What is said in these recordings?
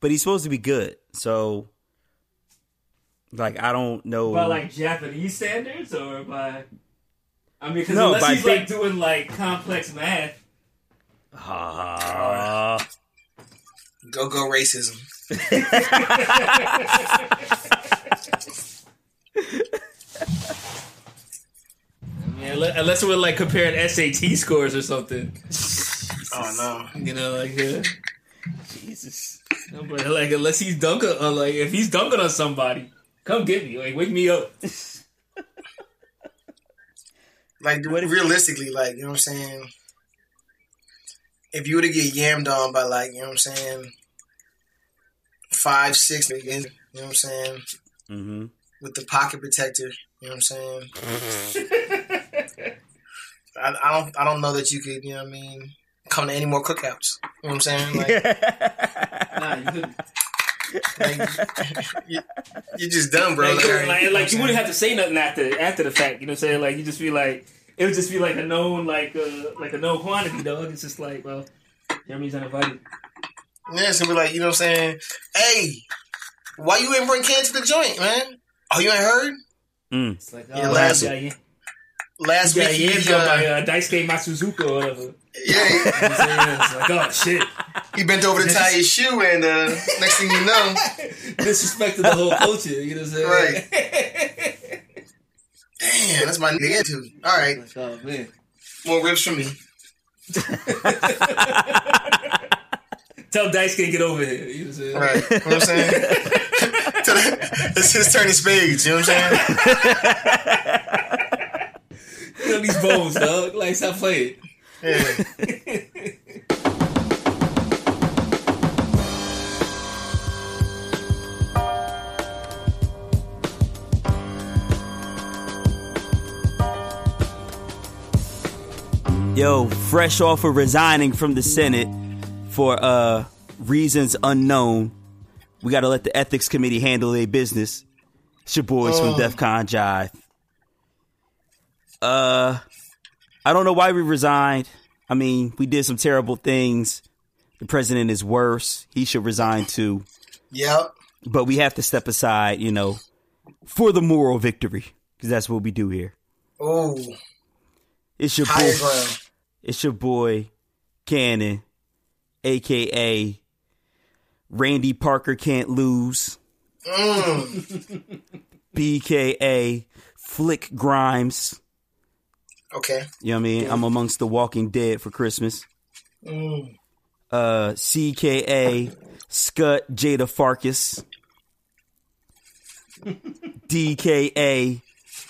but he's supposed to be good. So, like, I don't know. By like Japanese standards, or by I mean, because No, unless he's big- like doing like complex math, Ah. Go go racism. I mean, unless unless we're like comparing SAT scores or something, Oh no. you know, like uh, Jesus. but, like unless he's dunking, on like if he's dunking on somebody, come get me, like wake me up. Like What if- realistically, like you know what I'm saying. If you were to get yammed on by like you know what I'm saying, five six, you know what I'm saying, Mm-hmm. with the pocket protector, you know what I'm saying. I, I don't I don't know that you could you know what I mean come to any more cookouts. You know what I'm saying? Like, Nah, you couldn't. like you, you're just done, bro. Like, Like, like, you know like, you wouldn't have to say nothing after after the fact. You know what I'm saying? Like you just be like, it would just be like a known like uh, like a known quantity, dog. It's just like, well, Jeremy's uninvited. Yeah, so be like, you know what I'm saying? Hey, why you ain't bring Ken to the joint, man? Oh, you ain't heard? Mm. It's like, Yeah, oh, last- yeah, yeah, Last yeah, week, yeah, he, yeah, uh, by uh, Daisuke Matsuzaka or whatever. Yeah, know what I'm saying? It's like, oh shit, he bent over to tie his shoe, and uh, next thing you know, disrespected the whole culture. You know what I'm saying? Right. damn, that's my nigga too. All right, oh man. more ribs for me. Tell Daisuke to get over here. You know what I'm saying? Right, you know what I'm saying? It's his turn in spades. You know what I'm saying? You know these bones, dog. Like, stop playing. Yo, fresh off of resigning from the Senate for uh reasons unknown. We gotta let the ethics committee handle their business. It's your boys from Oh. DefCon Jive. Uh I don't know why we resigned. I mean, we did some terrible things. The president is worse. He should resign too. Yep. But we have to step aside, you know, for the moral victory. Because that's what we do here. Ooh, It's your higher boy. ground. It's your boy Cannon, aka Randy Parker can't lose, Mm. BKA Flick Grimes. Okay. You know what I mean? I'm amongst the Walking Dead for Christmas. Mm. Uh, CKA Scut Jada Farkus. DKA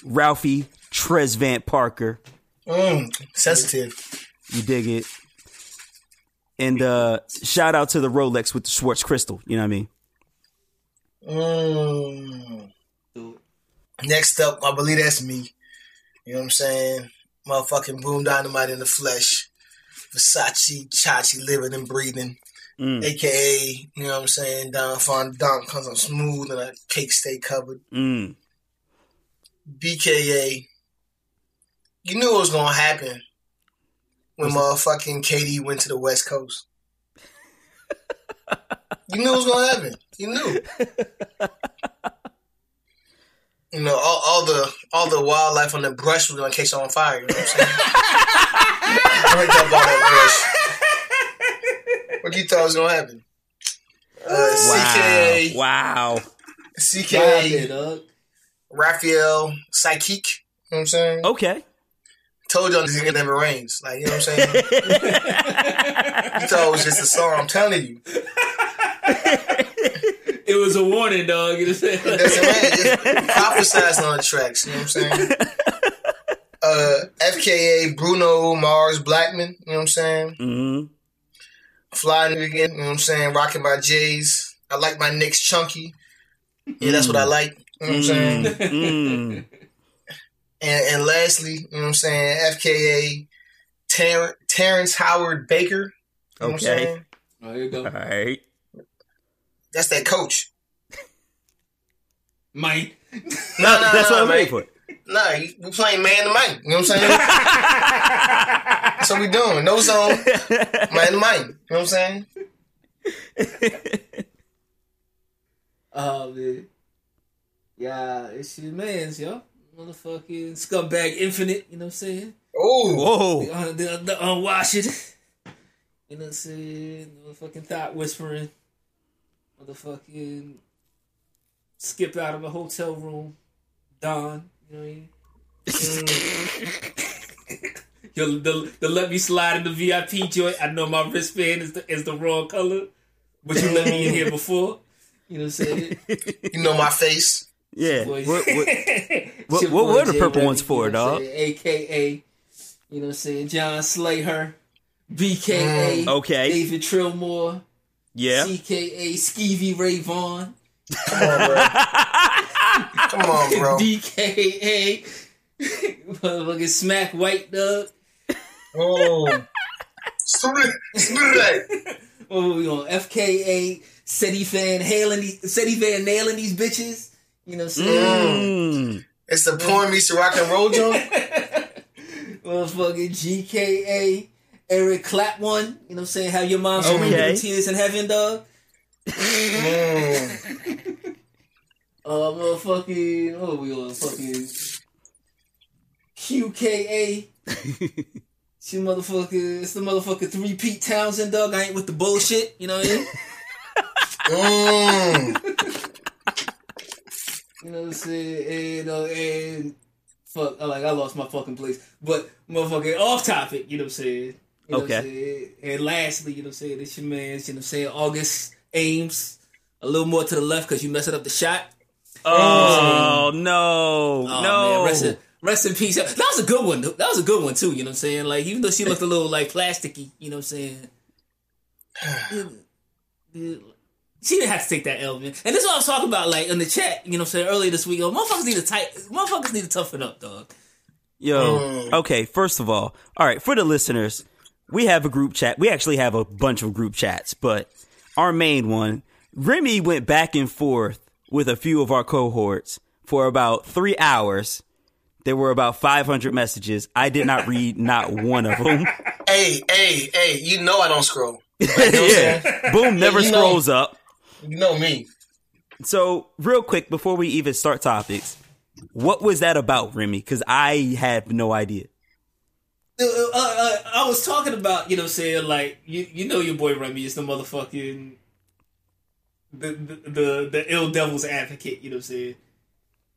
Ralphie Tresvant Parker. Mm. Sensitive. You dig it? And uh shout out to the Rolex with the Schwartz crystal. You know what I mean? Mm. Next up, I believe that's me. You know what I'm saying? Motherfucking boom dynamite in the flesh. Versace, Chachi living and breathing. Mm, AKA, you know what I'm saying? Don Fondant comes on smooth and a cake stay covered. mm. BKA, you knew it was gonna happen when motherfucking Katie went to the West Coast. you knew it was gonna happen. You knew. You know, all, all the all the wildlife on the brush was gonna catch on fire. You know what I'm saying? Break up all that brush. What you thought was gonna happen? Uh, CKA, Wow. CKA, dog. Raphael, Psychique. You know what I'm saying? Okay. Told y'all this nigga never rains. Like, you know what I'm saying? you thought it was just a song. I'm telling you. It was a warning, dog. You know what I'm saying? doesn't rain. On the tracks. You know what I'm saying? Uh, FKA, Bruno Mars Blackmon. You know what I'm saying? hmm Fly nigga again. You know what I'm saying? Rocking my J's. I like my Knicks chunky. Yeah, that's what I like. You know what I'm saying? Mm. And, and lastly, you know what I'm saying? FKA, Ter- Terrence Howard Baker. You know what I'm Okay. saying? Oh, here you go. All right. That's that coach. Mike. No, no, That's no, what I'm waiting for. No, you- we playing man to man. You know what I'm saying? That's what we doing. No zone, man to man. You know what I'm saying? Oh man. Yeah, it's your man's, yo. Motherfucking scumbag infinite, you know what I'm saying? Oh, Whoa. The, un- the, the unwashed. You know what I'm saying? Motherfucking thought whispering. Motherfucking skip out of a hotel room. Don. You know what I mean? Yo, the, the let me slide in the VIP joint. I know my wristband is the is the wrong color, but you let me in here before. You know what I'm saying? you know my face. Yeah. What, what, what- what were the Jay purple Remy, ones for, you know dog? AKA, you know what I'm saying? John Slater, BKA, Mm, okay. David Trillmore, yeah. CKA, Skeevy Ray Vaughn, Come on, bro. Come on, bro. DKA, motherfucking Smack White Dog. Oh, split, split. Oh, we on FKA, Seti Van hailing these- Seti Van nailing these bitches. You know what I'm saying? Mm. It's the porn meets the rock and roll joint. Motherfucking GKA, Eric Clap one. You know what I'm saying? Have your mom screaming Okay. with tears in heaven, dog. Mm. Uh, motherfucking, what are we on? Fucking QKA. She motherfucker, it's the motherfucker three Pete Townshend, dog. I ain't with the bullshit, you know what I mean? Mm. You know what I'm saying? And, uh, and fuck, I like I lost my fucking place. But motherfucking off topic, you know what I'm saying? You know Okay. And lastly, you know what I'm saying? It's your man, you know what I'm saying? August Ames. A little more to the left because you messing up the shot. Oh no, Oh, no. man, rest in, rest in peace. That was a good one. That was a good one too. You know what I'm saying? Like even though she looked a little like plasticky, you know what I'm saying? It- it- she didn't have to take that L, man. And this is what I was talking about, like in the chat. You know what I'm saying? Earlier this week, yo, motherfuckers need to tight. Motherfuckers need to toughen up, dog. Yo, Mm. okay, first of all, all right, for the listeners, we have a group chat. We actually have a bunch of group chats, but our main one, Remy went back and forth with a few of our cohorts for about three hours. There were about 500 messages. I did not read not one of them. Hey, hey, hey! You know I don't scroll. Like, you know what I'm saying? yeah. Boom never you know- scrolls up. You know me. So, real quick, before we even start topics, what was that about, Remy? Because I have no idea. Uh, uh, uh, I was talking about, you know, what I'm saying like you, you know, your boy Remy is the motherfucking the the the, the ill devil's advocate. You know, what I'm saying.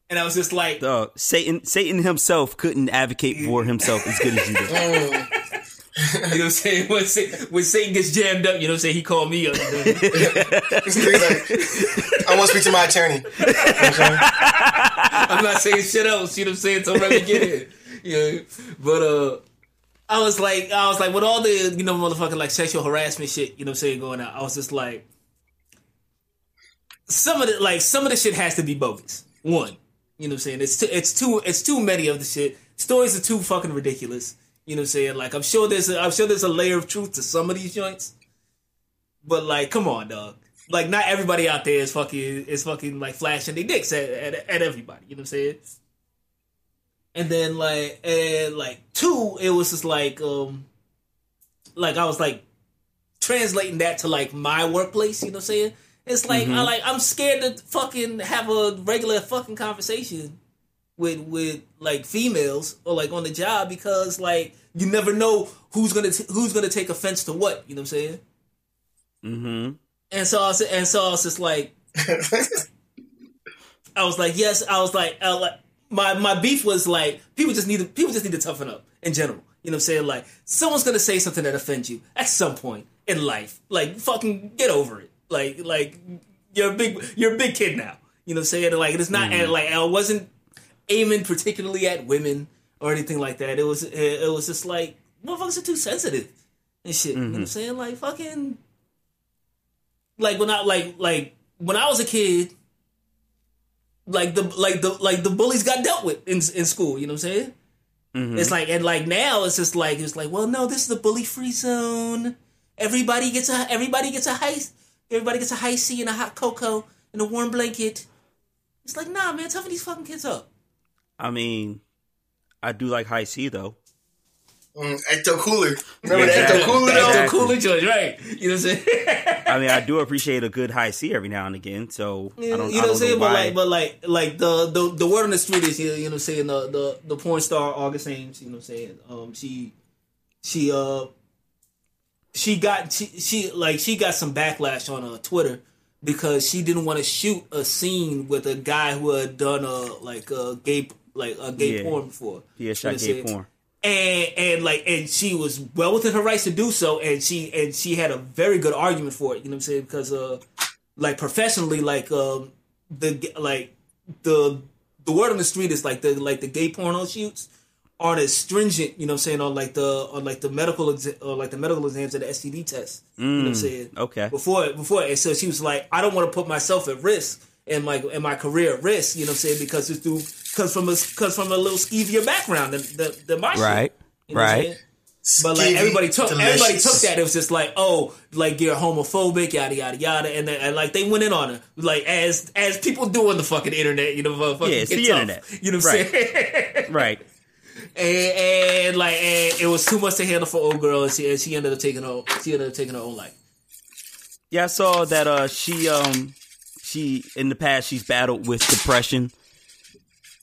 And I was just like, Dog, Satan, Satan himself couldn't advocate for himself as good as you did. Mm. You know what I'm saying? When, Satan, when Satan gets jammed up, you know what I'm saying? He called me up. you know? Like, I want to speak to my attorney. You know I'm? I'm not saying shit else, you know what I'm saying? Until Remy get it. You know? But uh I was like I was like with all the, you know, motherfucking like sexual harassment shit, you know what I'm saying, going out, I was just like some of the like some of the shit has to be bogus. One. You know what I'm saying? It's too it's too it's too many of the shit. Stories are too fucking ridiculous. You know what I'm saying? Like I'm sure there's a, I'm sure there's a layer of truth to some of these joints. But like, come on, dog. Like not everybody out there is fucking is fucking like flashing their dicks at, at, at everybody. You know what I'm saying? And then like and like two, it was just like um like I was like translating that to like my workplace, you know what I'm saying? It's like I like I'm scared to fucking have a regular fucking conversation with with like females or like on the job because like you never know who's gonna t- who's gonna take offense to what, you know what I'm saying? Mm-hmm. And so I was, and so I was just like, I was like, yes, I was like, I was like my my beef was like people just need to people just need to toughen up in general. You know what I'm saying? Like someone's gonna say something that offends you at some point in life. Like fucking get over it. Like like you're a big you're a big kid now. You know what I'm saying? Like it's not and like I wasn't aiming particularly at women or anything like that. It was it, it was just like motherfuckers are too sensitive and shit. You know what mm-hmm. I'm saying? Like fucking like when I like like when I was a kid, like the like the like the bullies got dealt with in in school. You know what I'm saying? Mm-hmm. It's like and like now it's just like it's like well no this is the bully free zone. Everybody gets a everybody gets a high everybody gets a Hi-C and a hot cocoa and a warm blanket. It's like nah man, toughen these fucking kids up. I mean, I do like Hi-C though. Mm, Ecto Cooler. Remember Exactly. the Ecto Cooler? That's Exactly. the cooler joint, right? You know what I'm saying? I mean, I do appreciate a good Hi-C every now and again. So I don't you know don't, what I I'm saying? But like, but like, like the the the word on the street is you know, what I'm saying the the the porn star August Ames. You know what I'm saying? Um, she she uh she got she she like she got some backlash on uh, Twitter because she didn't want to shoot a scene with a guy who had done a like a gay like a gay Yeah. porn before. yeah, You know shot gay saying? porn. And and like and she was well within her rights to do so and she and she had a very good argument for it you know what i'm saying? Because uh like professionally like um the like the the word on the street is like the like the gay porno shoots aren't as stringent you know what i'm saying on like the on like the medical exa- or like the medical exams and the std test you know what i'm saying? okay. before before and so she was like i don't want to put myself at risk and my and my career at risk you know what i'm saying? Because it's through because from a because from a little skeevier background than, the than my shit. Right. You know what I'm Right. But like everybody took everybody took that. It was just like, oh, like you're homophobic, yada yada yada, and, then, and like they went in on her, like as as people do on the fucking internet, you know, motherfucking Yeah, it's the tough. internet. You know what I'm Right. saying? Right. and, and like and it was too much to handle for old girl, and she, and she ended up taking her she ended up taking her own life. Yeah, I saw that uh she um she in the past she's battled with depression.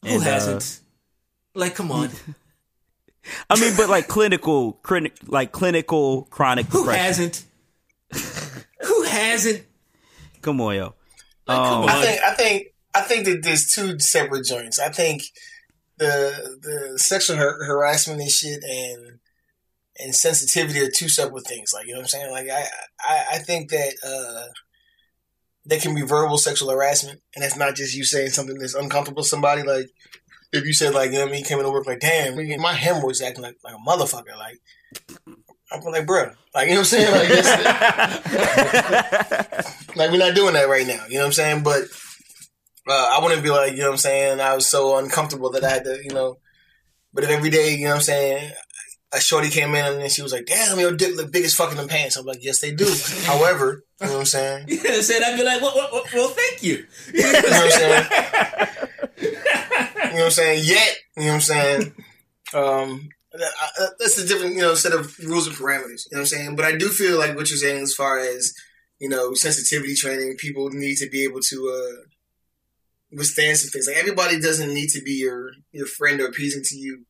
Who And, uh, hasn't? like, come on, I mean, but like clinical, clinic, like clinical chronic who depression. hasn't? who hasn't? Come on, yo. Like, come Um, on. I think I think I think that there's two separate joints. I think the the sexual har- harassment and shit and and sensitivity are two separate things. Like you know what I'm saying? Like I I, I think that uh there can be verbal sexual harassment and it's not just you saying something that's uncomfortable to somebody. Like if you said like you know what I mean, you came into work like damn, my hemorrhoids acting like like a motherfucker. Like I'm like, bruh, like you know what I'm saying? Like, like we're not doing that right now. You know what I'm saying? But uh, I wouldn't be like, you know what I'm saying? I was so uncomfortable that I had to, you know. But if every day, you know what I'm saying? A shorty came in and she was like, "Damn, your dick look big as fucking them pants." I'm like, "Yes, they do." However, you know what I'm saying? You know what I'm saying? I'd be like, well, well, well, thank you. You know what I'm saying? you know what I'm saying? Yet, you know what I'm saying? Um, that's a different, you know, set of rules and parameters. You know what I'm saying? But I do feel like what you're saying as far as you know sensitivity training, people need to be able to uh, withstand some things. Like everybody doesn't need to be your your friend or appeasing to you,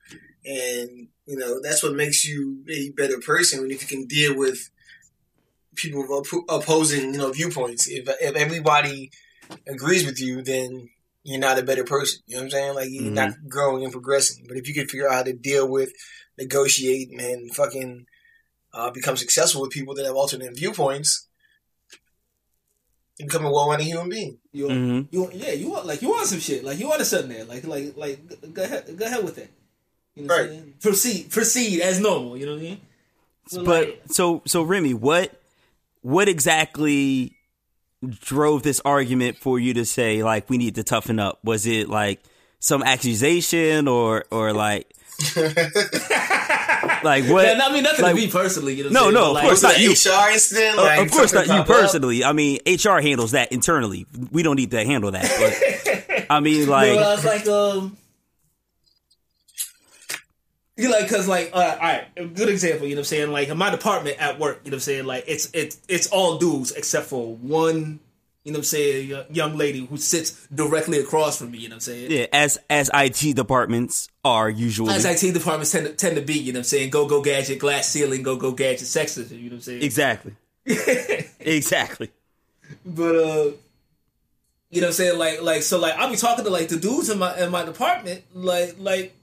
and you know that's what makes you a better person when you can deal with people oppo- opposing you know viewpoints. If if everybody agrees with you, then you're not a better person. You know what I'm saying? Like you're Mhm. not growing and progressing. But if you can figure out how to deal with, negotiate, and fucking uh, become successful with people that have alternate viewpoints, you become a well-rounded human being. You, Mhm. you, yeah, you want like you want some shit, like you want something there, like like like go ahead, go ahead with that. You know what I'm Right. saying? Proceed, proceed as normal. You know what I mean? So, But like, so so Remy, what what exactly drove this argument for you to say like we need to toughen up? Was it like some accusation or or like like what? Yeah, I mean nothing like- to me personally. You know? No, what I'm no, of But, course not you. HR incident, Uh, of course not you pop up. personally. I mean, HR handles that internally. We don't need to handle that. But I mean, No, like, I was like, um, you like, cause like, uh, all right, a good example. You know what I'm saying? Like in my department at work, you know what I'm saying? Like it's it's it's all dudes except for one. You know what I'm saying? Young lady who sits directly across from me. You know what I'm saying? yeah, as as IT departments are usually As IT departments tend to, tend to be, you know what I'm saying? Go, go, gadget, glass ceiling, go, go, gadget, sexism, you know what I'm saying? exactly, exactly. But, uh, you know what I'm saying? Like, like, so, like, I'll be talking to, like, the dudes in my, in my department, like, like,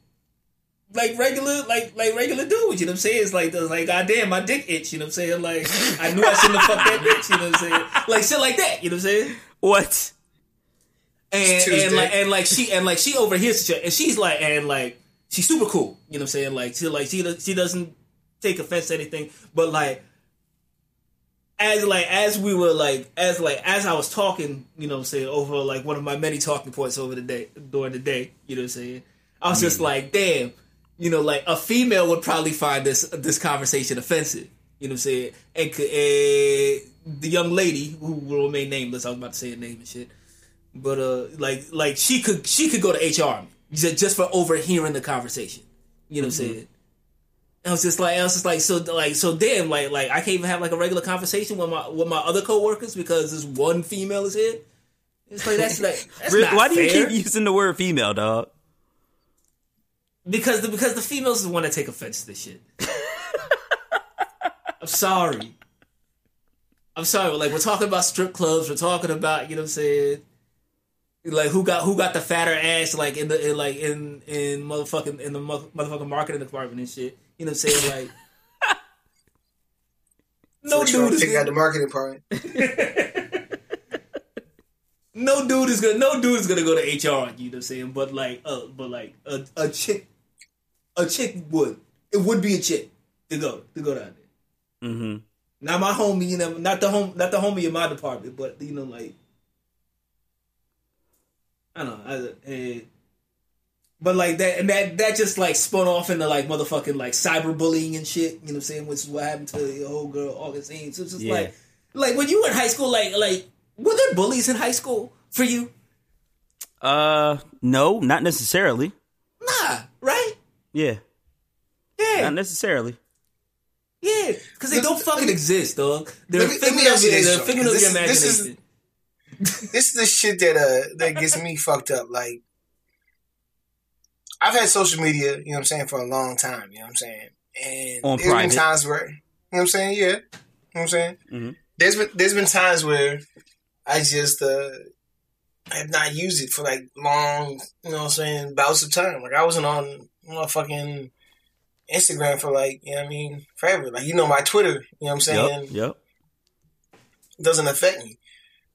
like regular, like, like regular dudes, you know what I'm saying? It's like, it's like, goddamn, my dick itch, you know what I'm saying? Like, I knew I shouldn't have fucked that bitch, you know what I'm saying? Like, shit like that, you know what I'm saying? What? and and like and like she and like she overhears shit, and she's like and like she's super cool. You know what I'm saying? Like she like she she doesn't take offense to anything, but like as like as we were like as like as I was talking, you know what I'm saying, over like one of my many talking points over the day during the day, you know what I'm saying? I was just mm. like, damn, you know, like a female would probably find this this conversation offensive. You know what I'm saying? And uh, the young lady who will remain nameless, I was about to say her name and shit. But uh, like like she could she could go to HR ju- just for overhearing the conversation. You know what I'm saying? I was just like, I was just like, so like, so damn, like, like I can't even have like a regular conversation with my with my other coworkers because this one female is here. It's like that's like that's Really? Why do you keep using the word female, dog? Because the because the females is the one that take offense to this shit. I'm sorry. I'm sorry. Like we're talking about strip clubs. We're talking about you know what I'm saying. Like who got who got the fatter ass like in the in, like in in motherfucking in the motherfucking marketing department and shit. You know what I'm saying? Like no What dude is out gonna, the marketing part. no dude is gonna no dude is gonna go to HR. You know what I'm saying? But like uh but like a a chick a chick would it would be a chick to go to go down there. Mm-hmm. Not my homie, you know, not the home, not the homie in my department, but you know, like I don't know, I, but like that, and that that just like spun off into like motherfucking like cyberbullying and shit. You know what I'm saying? Which is what happened to the whole girl Augustine. So it's just Yeah. like, like when you were in high school, like like were there bullies in high school for you? Uh, no, not necessarily. Nah, right? Yeah, Yeah, not necessarily. yeah, because they Let- don't fucking me- exist, dog. They're let me- let me figment of you your, this, they're Sean, figment of 'cause your this- this is- imagination. this is the shit that uh that gets me fucked up. Like I've had social media, you know what I'm saying, for a long time, you know what I'm saying? And On there's private. been times where you know what I'm saying, yeah. You know what I'm saying? Mhm. There's been there's been times where I just uh have not used it for like long, you know what I'm saying, bouts of time. Like I wasn't on fucking Instagram for like, you know what I mean, forever. Like you know my Twitter, you know what I'm saying? Yep, yep. doesn't affect me.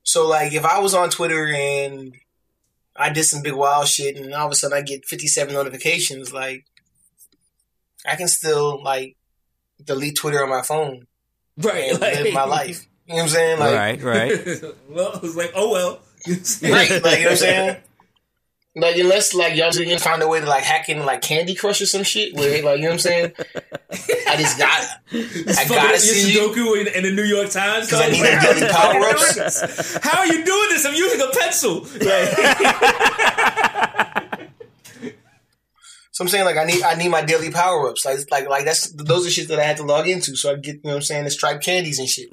So like if I was on Twitter and I did some big wild shit and all of a sudden I get 57 notifications, like I can still like delete Twitter on my phone Right, and live my life. You know what I'm saying? Like right, right. well, it was like, oh well. right, like you know what I'm saying? Like unless like y'all just gonna find a way to like hack in like Candy Crush or some shit where like you know what I'm saying? I just got I gotta see you Sudoku in, in the New York Times. 'Cause I dog. need them daily power-ups. How are you doing this? I'm using a pencil. Like, So I'm saying like I need I need my daily power ups. Like like like that's those are shit that I had to log into so I get you know what I'm saying the striped candies and shit.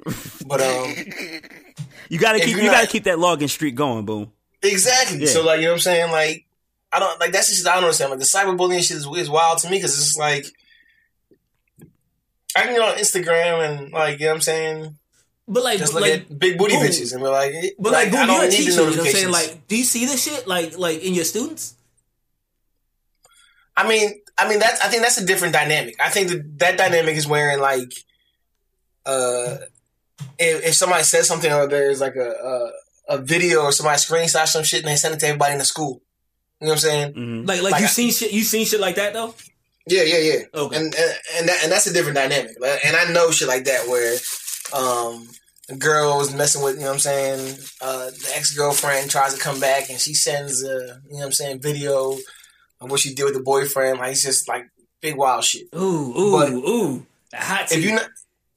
But um You gotta keep you're you not- gotta keep that login streak going, boom. Exactly. Yeah. So like you know what I'm saying like I don't like that's just I don't understand. Like the cyberbullying shit is, is wild to me because it's like I can get on Instagram and like you know what I'm saying but like, just look like, at big booty boom. bitches and be like, eh, but like, I boom, don't you're a teacher. You know what I'm saying? Like, do you see this shit? Like, like in your students? I mean, I mean that's I think that's a different dynamic. I think that that dynamic is wherein like, uh, if, if somebody says something or there's like a, a a video or somebody screenshot some shit and they send it to everybody in the school. You know what I'm saying? hmm Like, like, Like you I- seen shit? You seen shit like that though? Yeah, yeah, yeah. Okay. And and and, that, and that's a different dynamic. Like, And I know shit like that where, um, a girl was messing with you know what I'm saying. Uh, the ex girlfriend tries to come back and she sends a you know what I'm saying video of what she did with the boyfriend. Like it's just like big wild shit. Ooh, ooh, But- ooh. The hot if you're not,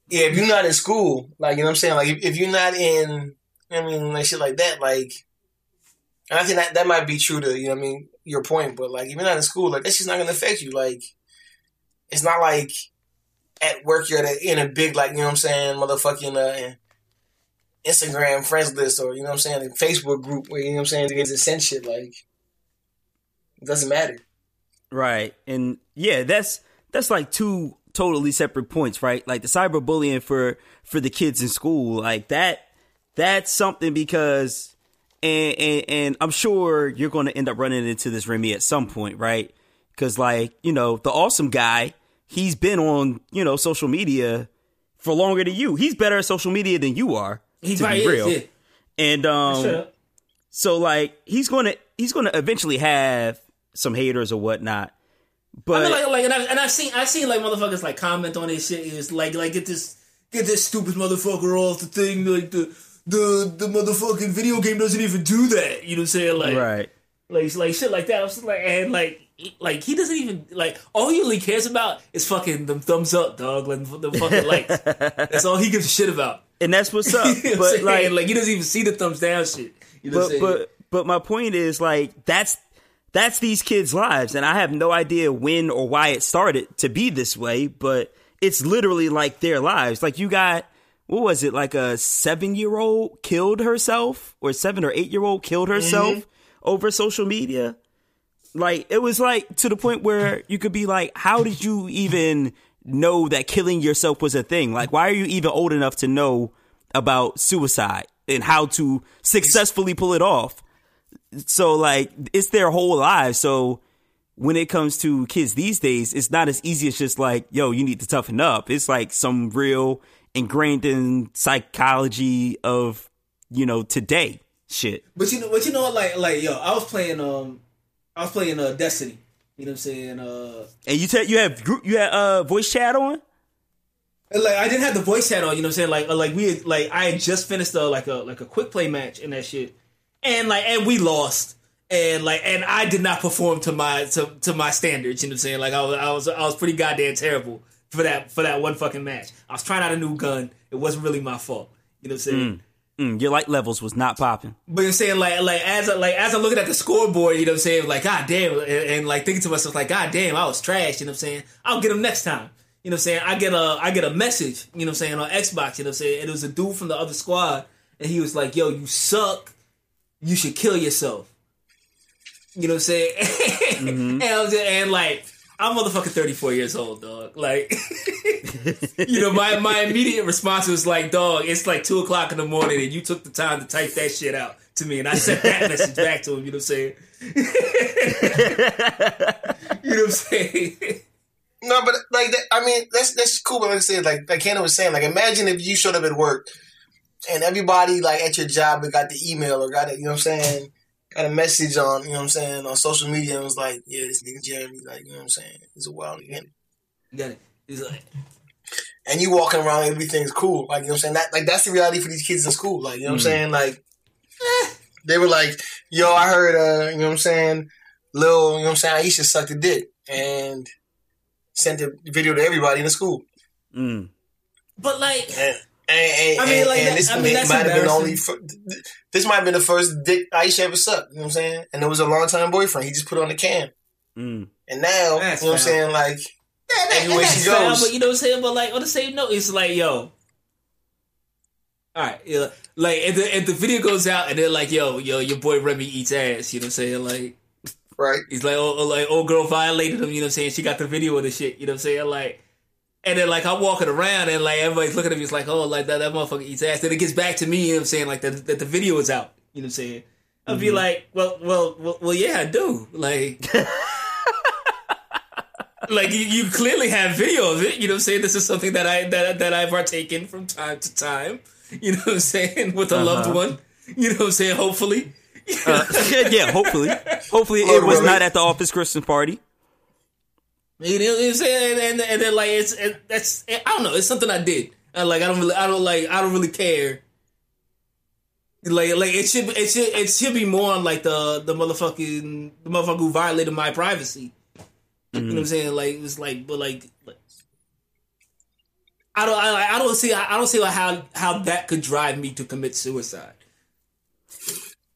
yeah, if you're not in school, like you know what I'm saying, like if, if you're not in, I mean, like shit like that, like, and I think that that might be true to you know what I mean your point, but like you're not in school, like that's just not gonna affect you. Like, it's not like at work you're at a, in a big like you know what I'm saying, motherfucking uh, Instagram friends list or you know what I'm saying, Facebook group where you know what I'm saying they send shit like. It doesn't matter. Right. And yeah, that's that's like two totally separate points, right? Like the cyberbullying for for the kids in school, like that that's something because and and, and I'm sure you're going to end up running into this Remy at some point, right? Cuz like, you know, the awesome guy, he's been on, you know, social media for longer than you. He's better at social media than you are. He's be real. is. Yeah. And um so like he's gonna he's gonna eventually have some haters or whatnot. But I mean, like, like, and, I, and I've seen, I've seen like motherfuckers like comment on this shit. Is like, like get this, get this stupid motherfucker off the thing. Like the, the, the motherfucking video game doesn't even do that. You know what I'm saying? Like, right. like, like shit like that. I was just like, and like, like he doesn't even like. All he really cares about is fucking them thumbs up, dog. Like the fucking likes. That's all he gives a shit about. And that's what's up. You know but like like he doesn't even see the thumbs down shit. You know what I'm but saying? but but my point is like that's that's these kids' lives. And I have no idea when or why it started to be this way, but it's literally like their lives. Like you got, what was it? Like a seven year old killed herself or seven or eight year old killed herself mm-hmm. over social media. Like it was like to the point where you could be like, how did you even know that killing yourself was a thing? Like, why are you even old enough to know about suicide and how to successfully pull it off? So like it's their whole lives. So when it comes to kids these days, it's not as easy as just like, yo, you need to toughen up. It's like some real ingrained in psychology of, you know, today shit. But you know, but you know, like, like, yo, I was playing, um, I was playing uh, Destiny. You know what I'm saying? Uh, and you tell you have group, you had uh voice chat on. Like I didn't have the voice chat on. You know what I'm saying? Like, uh, like we, had, like I had just finished a like a like a quick play match and that shit, and like and we lost and like and I did not perform to my to, to my standards. You know what I'm saying? Like I was I was I was pretty goddamn terrible for that for that one fucking match. I was trying out a new gun. It wasn't really my fault. You know what I'm saying? Mm. Mm, your light levels was not popping. But you're saying like like as I, like as I'm looking at the scoreboard, you know what I'm saying? Like god damn, and, and, like thinking to myself like god damn, I was trash. You know what I'm saying? I'll get him next time. You know what I'm saying? I get a I get a message. You know what I'm saying on Xbox. You know what I'm saying? And it was a dude from the other squad, and he was like, "Yo, you suck. You should kill yourself." You know what I'm saying? Mm-hmm. and, just, and like I'm motherfucking 34 years old, dog. Like, you know, my, my immediate response was like, dog, it's like two o'clock in the morning and you took the time to type that shit out to me. And I sent that message back to him, you know what I'm saying? you know what I'm saying? No, but like, that, I mean, that's that's cool. But like I said, like like Kendall was saying, like imagine if you showed up at work and everybody like at your job got the email or got it, you know what I'm saying? Got a message on, you know what I'm saying, on social media and was like, yeah, this nigga Jeremy, like, you know what I'm saying? He's a wild nigga. Got it. He's like and you walking around everything's cool. Like, you know what I'm saying? That like that's the reality for these kids in school. Like, you know what mm-hmm. I'm saying? Like eh, they were like, yo, I heard uh, you know what I'm saying, Lil, you know what I'm saying, Aisha sucked a dick and sent the video to everybody in the school. Mm. But like and, and, I mean, like, and this I mean, might have been only. For, this might have been the first dick Aisha ever sucked. You know what I'm saying? And it was a long time boyfriend. He just put on the cam. Mm. And now, that's you know what I'm saying? Like, yeah, that, everywhere she goes. Foul, but you know what I'm saying? But like on the same note, it's like, yo, all right, yeah, like and the, and the video goes out, and they're like, "Yo, yo, your boy Remy eats ass." You know what I'm saying? Like, right? He's like, "Oh, oh like old girl violated him." You know what I'm saying? She got the video of the shit. You know what I'm saying? Like, and then like I'm walking around and like everybody's looking at me, it's like, oh, like that that motherfucker eats ass. Then it gets back to me, you know what I'm saying? Like that, that the video is out. You know what I'm saying? I'll mm-hmm. be like, well, well, well, well, yeah, I do. Like, like you, you, clearly have video of it. You know what I'm saying? This is something that I that that I've partaken from time to time. You know what I'm saying? With a uh-huh. loved one. You know what I'm saying? Hopefully. uh, yeah, hopefully, hopefully it was not at the office Christmas party. You know what I'm saying? And, and, and then like it's it, that's I don't know. It's something I did. I, like I don't really I don't like I don't really care. Like like it should it should it should be more on like the the motherfucking the motherfucker who violated my privacy. Mm-hmm. You know what I'm mm-hmm. saying? Like it's like but like, like I don't I, I don't see I don't see how how that could drive me to commit suicide.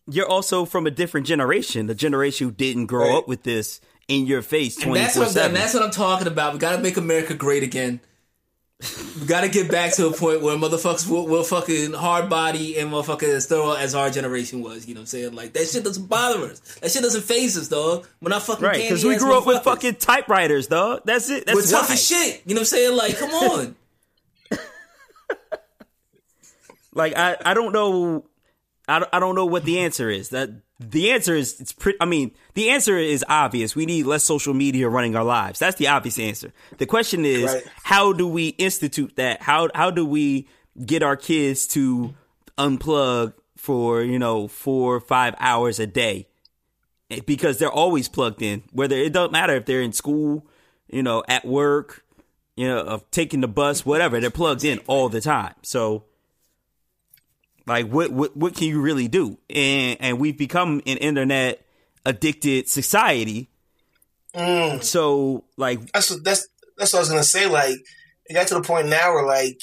You're also from a different generation, the generation who didn't grow right. up with this in your face twenty four seven. That's what I'm talking about. We got to make America great again. we got to get back to a point where motherfuckers will, will fucking hard body and motherfuckers as thorough as our generation was. You know what I'm saying? Like that shit doesn't bother us. That shit doesn't phase us, dog. We're not fucking right because we grew up with fucking typewriters, dog. That's it. That's We're tough as shit. You know what I'm saying? Like, come on. like I, I don't know, I, I don't know what the answer is. That the answer is it's pretty. I mean, the answer is obvious. We need less social media running our lives. That's the obvious answer. The question is, right. how do we institute that? How how do we get our kids to unplug for you know four or five hours a day? Eh, because they're always plugged in. Whether it doesn't matter if they're in school, you know, at work, you know, of taking the bus, whatever. They're plugged in all the time. So like what what what can you really do? And and we've become an internet addicted society. Mm. So like that's that's that's what I was gonna say. Like it got to the point now where like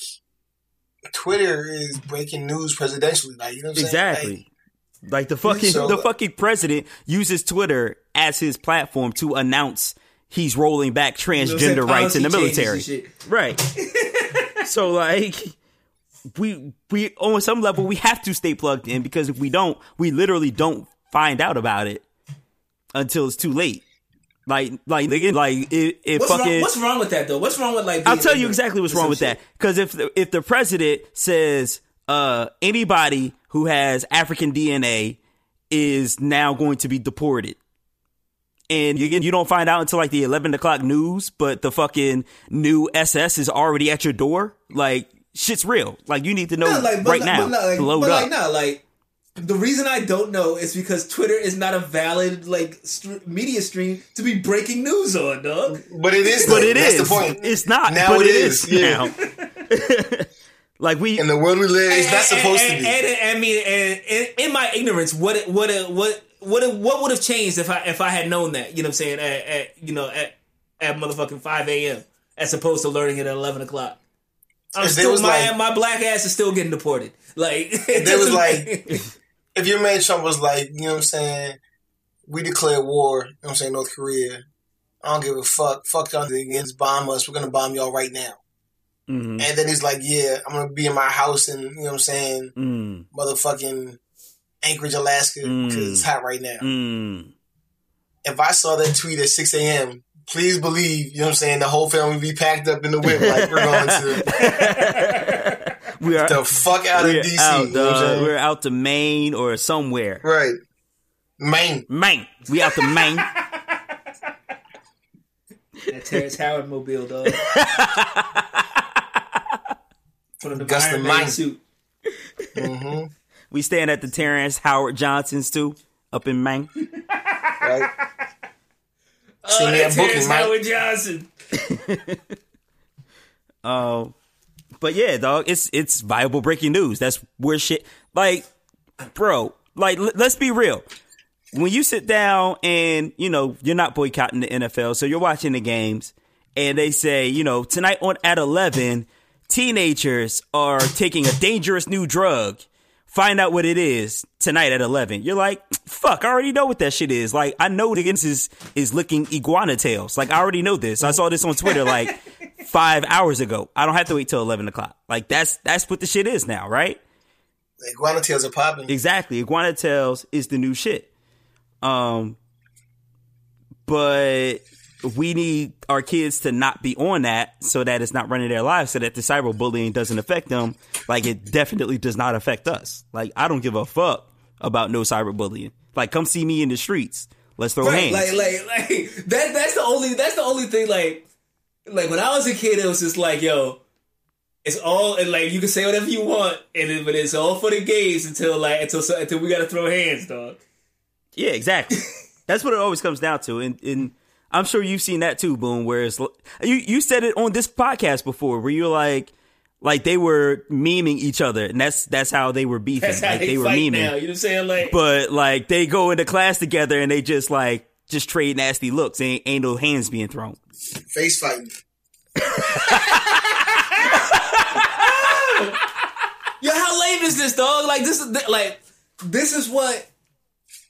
Twitter is breaking news presidentially. Like you know exactly. Like, like, the fucking so, the fucking president uses Twitter as his platform to announce he's rolling back You know what transgender rights in the military. Right. so like we we on some level we have to stay plugged in because if we don't, we literally don't find out about it until it's too late. Like like like it, it What's fucking wrong, what's wrong with that though? What's wrong with like? I'll tell you exactly what's wrong with shit? that. Because if the, if the president says uh, anybody who has African DNA is now going to be deported, and you you don't find out until like the eleven o'clock news, but the fucking new SS is already at your door, like shit's real. Like you need to know No, like, right but, now. but, not, like, to load but up. like, no, like the reason I don't know is because Twitter is not a valid like str- media stream to be breaking news on, dog. But it is. but though. it That's is. the point. It's not. Now but it it is, is, yeah. now. like we In the world we live, it's not supposed and, to be. And, and, I mean, and, and in my ignorance, what what what what what would have changed if I if I had known that? You know what I'm saying? At, at you know at at motherfucking five a.m. as opposed to learning it at eleven o'clock. I'm If still was, my like- my black ass is still getting deported. Like it there was like, if your man Trump was like, you know what I'm saying, we declare war, you know what I'm saying, North Korea. I don't give a fuck. Fuck y'all against bomb us. We're gonna bomb y'all right now. Mhm. And then he's like, yeah, I'm gonna be in my house and you know what I'm saying, Mm, motherfucking Anchorage, Alaska, because Mm. it's hot right now. mm. If I saw that tweet at 6 a.m., please believe, you know what I'm saying, the whole family be packed up in the whip like we're going to we are the fuck out of DC. out, you know what I'm We're out to Maine or somewhere. Right. Maine. Maine. We out to Maine. that Terrence Howard mobile, dog. Put on the Gus Iron Man Mine. suit. hmm we staying at the Terrence Howard Johnsons too, up in Maine. Right. Oh, See me that at booking, Terrence Mike. Howard Johnson. Um, but yeah, dog, it's it's viable breaking news. That's where shit. Like, bro, like l- let's be real. When you sit down and you know you're not boycotting the NFL, so you're watching the games, and they say, you know, tonight on at eleven, teenagers are taking a dangerous new drug. Find out what it is tonight at eleven. You're like, fuck, I already know what that shit is. Like, I know the is is licking iguana tails. Like, I already know this. I saw this on Twitter like five hours ago. I don't have to wait till eleven o'clock. Like, that's that's what the shit is now, right? Iguana tails are popping. Exactly. Iguana tails is the new shit. Um, but we need our kids to not be on that so that it's not running their lives so that the cyberbullying doesn't affect them like it definitely does not affect us. Like I don't give a fuck about no cyberbullying. Like come see me in the streets. Let's throw Right, hands. like, like, like that. That's the only. That's the only thing. Like, like when I was a kid, it was just like, yo, it's all and like you can say whatever you want, and it, but it's all for the gays until like until until we got to throw hands, dog. Yeah, exactly. That's what it always comes down to, and, and I'm sure you've seen that too, Boom. Where it's you you said it on this podcast before, where you're like, like they were memeing each other, and that's that's how they were beefing. That's how like they, they were fight memeing, now. You know what I'm saying? Like, but like they go into class together and they just like just trade nasty looks. Ain't ain't no hands being thrown. Face fighting. yo, how lame is this, dog? Like, this is like, this is what.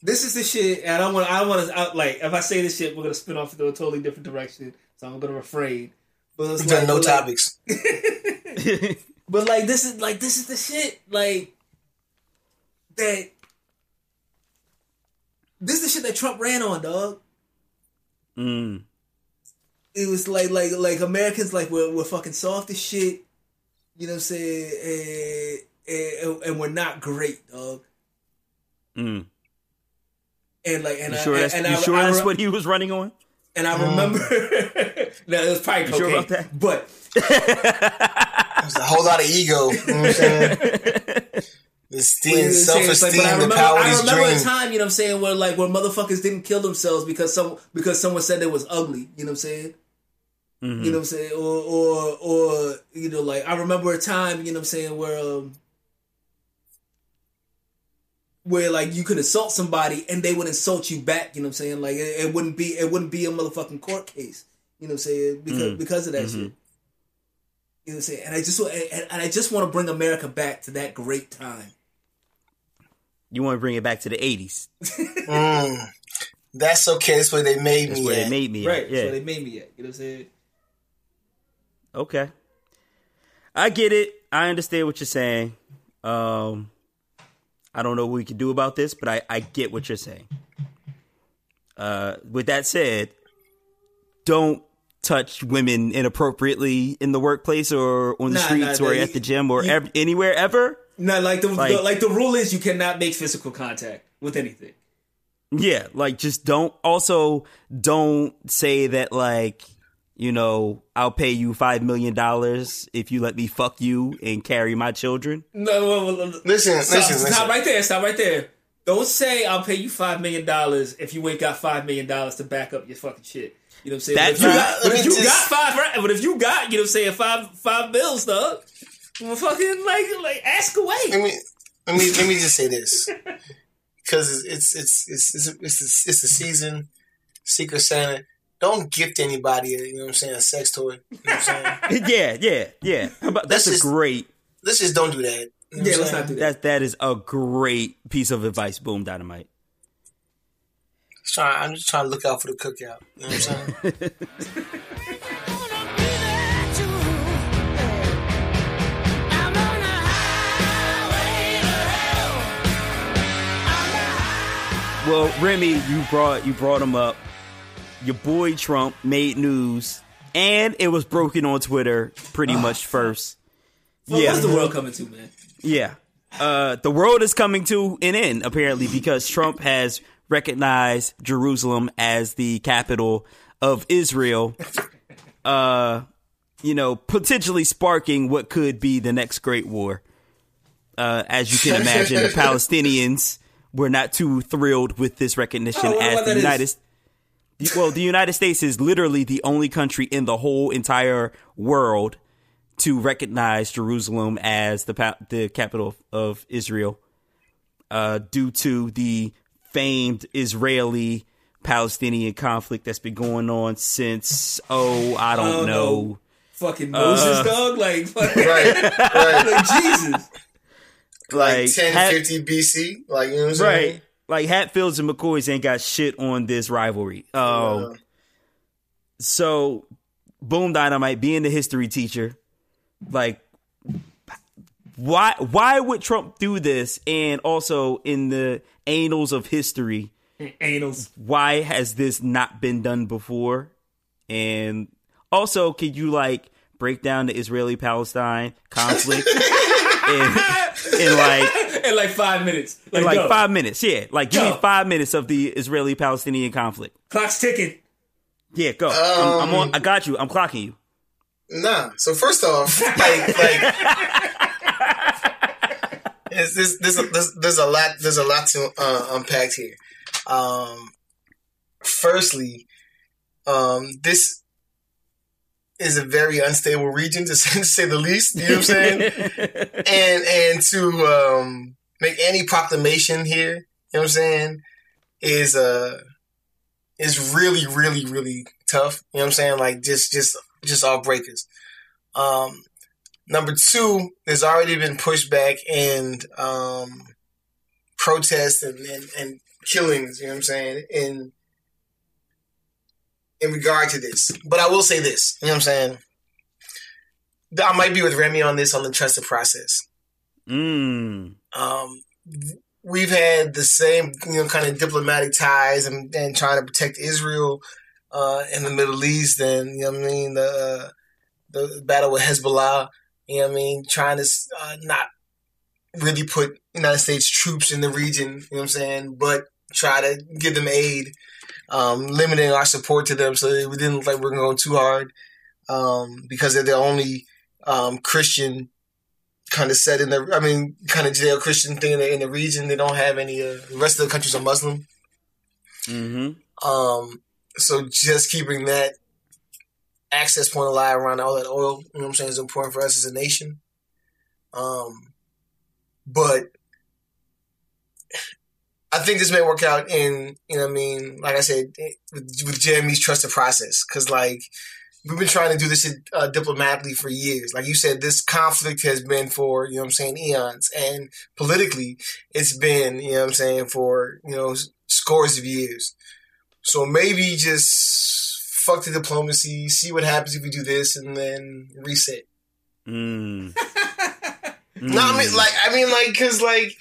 This is the shit, and I want. I want to out like. If I say this shit, we're gonna spin off into a totally different direction. So I'm gonna refrain. But it's We've like- no but, like, topics. But like this is like this is the shit like that. This is the shit that Trump ran on, dog. Mm. It was like like like Americans like we're we're fucking soft as shit. You know what I'm saying? And, and, and we're not great, dog. Mm. And like and You I, sure that's, and you I, sure I, that's re- what he was running on? and I remember. no, it was probably You sure about that? but There's a whole lot of ego. You know what I'm saying? This You know what esteem, self saying? It's like, esteem, but I the remember, power of I this remember a time, you know what I'm saying, where like where motherfuckers didn't kill themselves because some because someone said it was ugly. You know what I'm saying? Mhm. You know what I'm saying? Or or or you know, like I remember a time, you know what I'm saying, where um where like you could insult somebody and they would insult you back, you know what I'm saying? Like it, it wouldn't be it wouldn't be a motherfucking court case. You know what I'm saying? Because Mm. because of that Mhm. shit. You know what I'm saying? And I just and, and I just want to bring America back to that great time. You want to bring it back to the 80s. Mm. That's okay. That's where they made That's me where at. they made me. Right. At. That's Yeah. where they made me at. You know what I'm saying? Okay. I get it. I understand what you're saying. Um, I don't know what we can do about this, but I, I get what you're saying. Uh, with that said, don't touch women inappropriately in the workplace or on the Nah, streets nah, or nah, at the gym or you- ev- anywhere ever. No, like the, Like- the like the rule is you cannot make physical contact with anything. Yeah, like just don't. Also, don't say that like you know I'll pay you five million dollars if you let me fuck you and carry my children. No, no, no, no. Listen, Stop, listen, stop listen. right there. Stop right there. Don't say I'll pay you five million dollars if you ain't got five million dollars to back up your fucking shit. You know what I'm saying? That- but if you got, but if you just- got five, right? But if you got, you know what I'm saying, five five bills, dog. Well, fucking like like ask away. let me let me let me just say this because it's it's it's it's it's, it's, it's the season. Secret Santa. Don't gift anybody, you know what I'm saying, a sex toy. You know what I'm saying? yeah, yeah, yeah. How about- That's, That's a great. Let's just don't do that. You know Yeah, let's not do that. That that is a great piece of advice. Boom, dynamite. Trying- I'm just trying to look out for the cookout. You know what I'm saying? Wanna be there too. I'm on a highway to hell. Well, Remy, you brought you brought him up. Your boy Trump made news, and it was broken on Twitter pretty much first. Well, yeah, What's the world coming to, man? Yeah. Uh, the world is coming to an end, apparently, because Trump has recognized Jerusalem as the capital of Israel. Uh, you know, potentially sparking what could be the next Great War. Uh, as you can imagine, the Palestinians were not too thrilled with this recognition Oh, as the United. that is? United States. Well, the United States is literally the only country in the whole entire world to recognize Jerusalem as the the capital of Israel, uh, due to the famed Israeli Palestinian conflict that's been going on since oh I don't Oh, know. no. Fucking Moses, dog. Like, fucking, right, right. like Jesus. Like Like, 1050 BC. Like, you know what I'm saying? Like Hatfields and McCoys ain't got shit on this rivalry. Um, so boom dynamite being the history teacher like why why would trump do this and also in the annals of history Anals. why has this not been done before and also could you like break down the israeli palestine conflict in, in like In like five minutes. Like, in like five minutes yeah like give Go. me five minutes of the israeli palestinian conflict Clock's ticking. yeah go I'm, I'm Um, on i got you i'm clocking you Nah. So first off, like, like, it's, this, this, this, there's a lot, there's a lot to uh, unpack here. Um, firstly, um, this is a very unstable region to say, the least. You know what I'm saying? and and to um, make any proclamation here, you know what I'm saying, is uh is really, really, really tough. You know what I'm saying? Like just just just all breakers. Um number two, there's already been pushback and um protests and, and, and killings, you know what I'm saying, in in regard to this. But I will say this, you know what I'm saying? I might be with Remy on this on the trusted process. mm. Um, we've had the same, you know, kind of diplomatic ties and, and trying to protect Israel uh, in the Middle East, and you know what I mean the uh, the battle with Hezbollah. You know what I mean, trying to uh, not really put United States troops in the region. You know what I'm saying, but try to give them aid, um, limiting our support to them so that we didn't look like we're going too hard um, because they're the only um, Christian kind of set in the, I mean, kind of Judeo Christian thing in the, in the region. They don't have any. Uh, the rest of the countries are Muslim. Mm-hmm. Um, so just keeping that access point alive around all that oil, you know what I'm saying, is important for us as a nation. Um, but I think this may work out in, you know what I mean, like I said, with, with Jeremy's trusted process. Cause like, we've been trying to do this uh, diplomatically for years. Like you said, this conflict has been for, you know what I'm saying, eons. And politically, it's been, you know what I'm saying, for, you know, scores of years. So maybe just fuck the diplomacy, see what happens if we do this, and then reset. Mm. No, I mean like I mean like because like.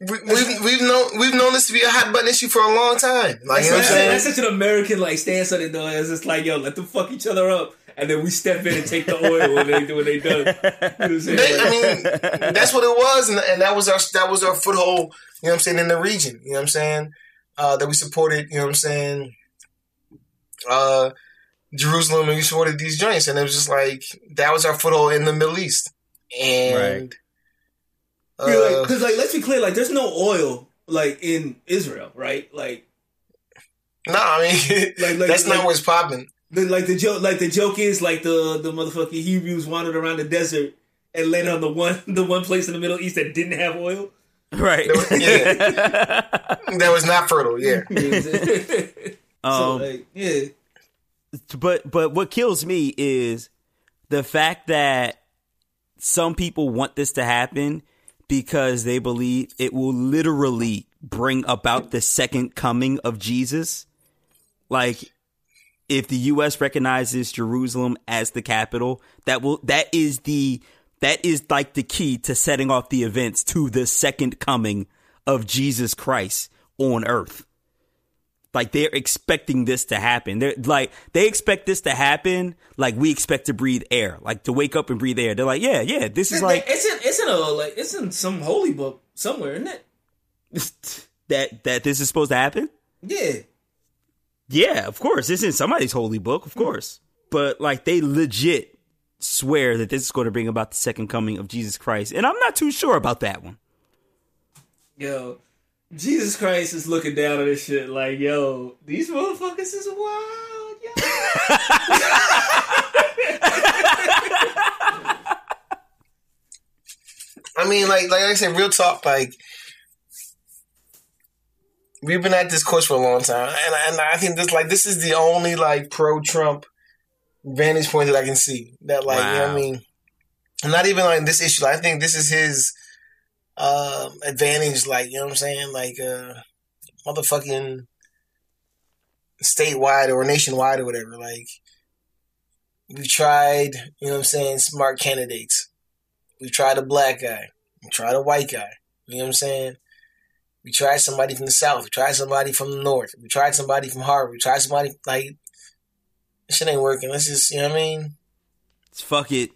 We, we've we've known we've known this to be a hot button issue for a long time. Like you know what I'm That's, saying? that's such an American like stance on it though. It's just like yo, let them fuck each other up, and then we step in and take the oil when they do what they done. You know what I'm saying? They, I mean, that's what it was, and, and that was our that was our foothold. You know what I'm saying in the region. You know what I'm saying uh, that we supported. You know what I'm saying uh, Jerusalem, and we supported these joints, and it was just like that was our foothold in the Middle East. And Yeah, like, uh, cause like let's be clear, like there's no oil like in Israel, right? Like, no, I mean Like- like- that's like- not what's popping. the, like the joke, like the joke is like the the motherfucking Hebrews wandered around the desert and landed on the one the one place in the Middle East that didn't have oil. right. Yeah, that was not fertile. Yeah, You know what I'm saying? so Um, like, yeah, but but what kills me is the fact that some people want this to happen because they believe it will literally bring about the second coming of Jesus. Like if the US recognizes Jerusalem as the capital, that will that is the that is like the key to setting off the events to the second coming of Jesus Christ on earth. Like they're expecting this to happen. They're like they expect this to happen like we expect to breathe air, like to wake up and breathe air. They're like, yeah, yeah, this is like it's in it's in a like it's in some holy book somewhere, isn't it? that that this is supposed to happen. Yeah, Yeah, of course. It's in somebody's holy book, of course. But like they legit swear that this is going to bring about the second coming of Jesus Christ. And I'm not too sure about that one. yo, Jesus Christ is looking down on this shit like, yo, these motherfuckers is wild, yo. I mean, like like I said, real talk. Like we've been at this course for a long time, and I- and I think this like this is the only like pro Trump vantage point that I can see. That like you know what I mean, and not even like this issue. I think this is his um advantage. Like you know what I'm saying, like uh motherfucking statewide or nationwide or whatever. Like we tried, you know what I'm saying, smart candidates. We tried a black guy. We tried a white guy. You know what I'm saying? We tried somebody from the south. We tried somebody from the north. We tried somebody from Harvard. We tried somebody like this shit ain't working. Let's just you know what I mean? Let's fuck it.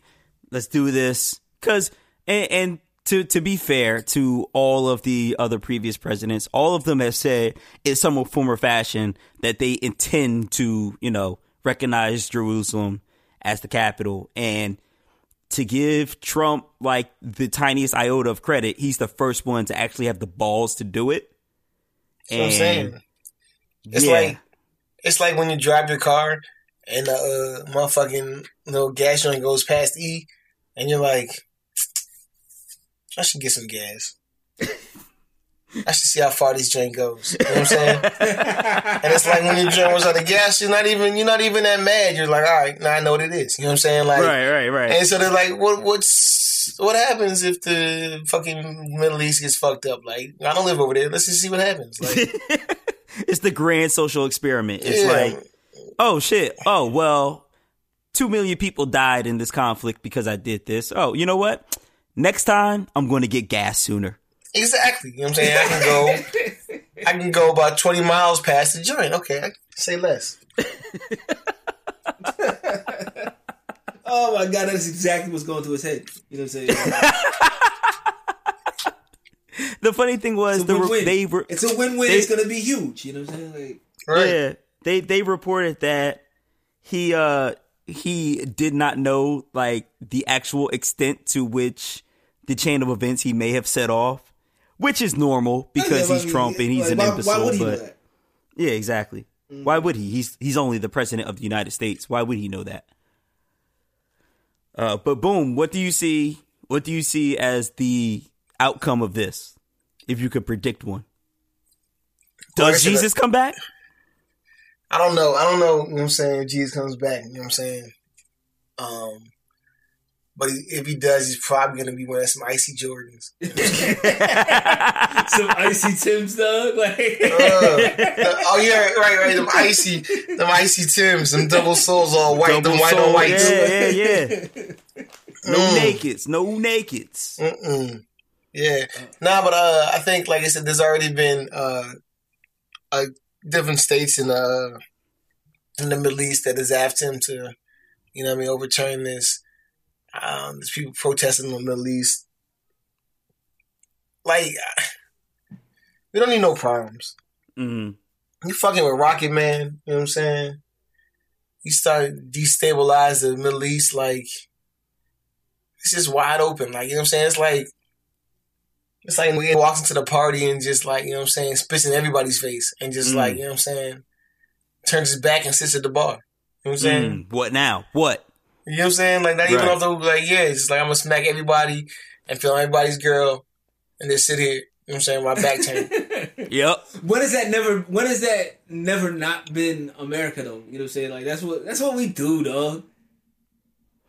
Let's do this. Cause and, and to to be fair to all of the other previous presidents, all of them have said in some form or fashion that they intend to, you know, recognize Jerusalem as the capital and to give Trump like the tiniest iota of credit, he's the first one to actually have the balls to do it. That's what I'm saying. It's yeah. like it's like when you drive your car and the uh, motherfucking little gas joint goes past E, and you're like, I should get some gas. I should see how far this joint goes. You know what I'm saying? and it's like when your joint was out of gas, you're not even you're not even that mad. You're like, all right, now I know what it is. You know what I'm saying? Like, right, right, right. and so they're like, what what's what happens if the fucking Middle East gets fucked up? Like, I don't live over there. Let's just see what happens. Like, it's the grand social experiment. It's yeah. like, oh shit. Oh well, two million people died in this conflict because I did this. Oh, you know what? Next time I'm going to get gas sooner. Exactly. You know what I'm saying? I can go I can go about twenty miles past the joint. Okay, I say less. Oh my god, that's exactly what's going through his head. You know what I'm saying? The funny thing was It's the re- win-win. they were it's a win-win. they- it's gonna be huge. You know what I'm saying? Like, Right. yeah they they reported that he uh he did not know like the actual extent to which the chain of events he may have set off, which is normal because Yeah, he's I mean, Trump and he's like, an why, imbecile. Why would he but know that? Yeah, exactly. Why would he? He's he's only the president of the United States. Why would he know that? Uh, but boom, what do you see? What do you see as the outcome of this? If you could predict one, does said, Jesus come back? I don't know. I don't know, you know what I'm saying, if Jesus comes back, you know what I'm saying? Um But if he does, he's probably gonna be wearing some icy Jordans. Some icy Tim's dog. Like Uh, the- oh yeah, right, right. Them icy, them icy Tims, them double soles all white, them Double white soul, on whites. Yeah, yeah, yeah. No Mm. nakeds, no nakeds. Mm-mm. Yeah, nah, but uh, I think, like I said, there's already been uh, uh, different states in uh in the Middle East that is after him to, you know, what I mean, overturn this. Um, there's people protesting in the Middle East. Like, we don't need no problems. Mm. You fucking with Rocket Man, you know what I'm saying? You start destabilize the Middle East, like it's just wide open. Like, you know what I'm saying? It's like it's like when he walks into the party and just like, you know what I'm saying, spits in everybody's face and just Mm. like, you know what I'm saying, turns his back and sits at the bar. You know what I'm saying? Mm. What now? What? You know what I'm saying? Like not even Right. off the like, yeah, it's just like I'm gonna smack everybody and feel everybody's girl and just sit here, you know what I'm saying, my back turned. Yep. when has that never? When has that never not been America though? You know what I'm saying? Like that's what that's what we do, dog.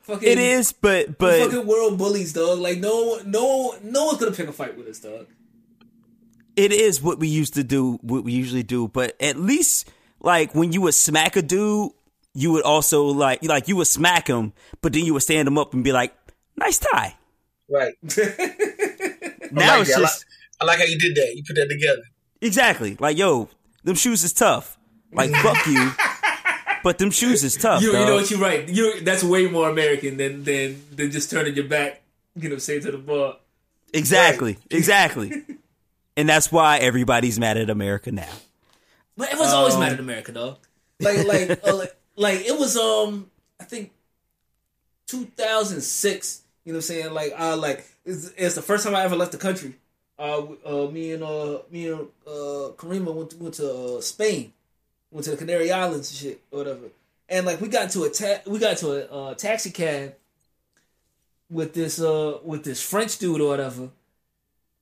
Fucking, It is, but we but fucking world bullies, dog. Like no, no, no one's gonna pick a fight with us, dog. it is what we used to do, what we usually do. But at least, like when you would smack a dude, you would also like like you would smack him, but then you would stand him up and be like, "Nice tie." right. Now like it's that. I like- just I like how you did that. You put that together. exactly like, yo, them shoes is tough. Like fuck you, but them shoes is tough. You, you know what you're right. You that's way more American than than than just turning your back. You know, say to the bar. exactly, exactly, and that's why everybody's mad at America now. But everyone's always Um, mad at America, dog. Like, like, uh, like, like, it was, um, I think, 2006. You know what I'm saying? Like, uh, like it's, it's the first time I ever left the country. Uh, uh me and uh, me and uh, Karima went to, went to uh, Spain, went to the Canary Islands and shit, or whatever. And like, we got into a ta- we got into a uh, taxi cab with this uh with this French dude or whatever.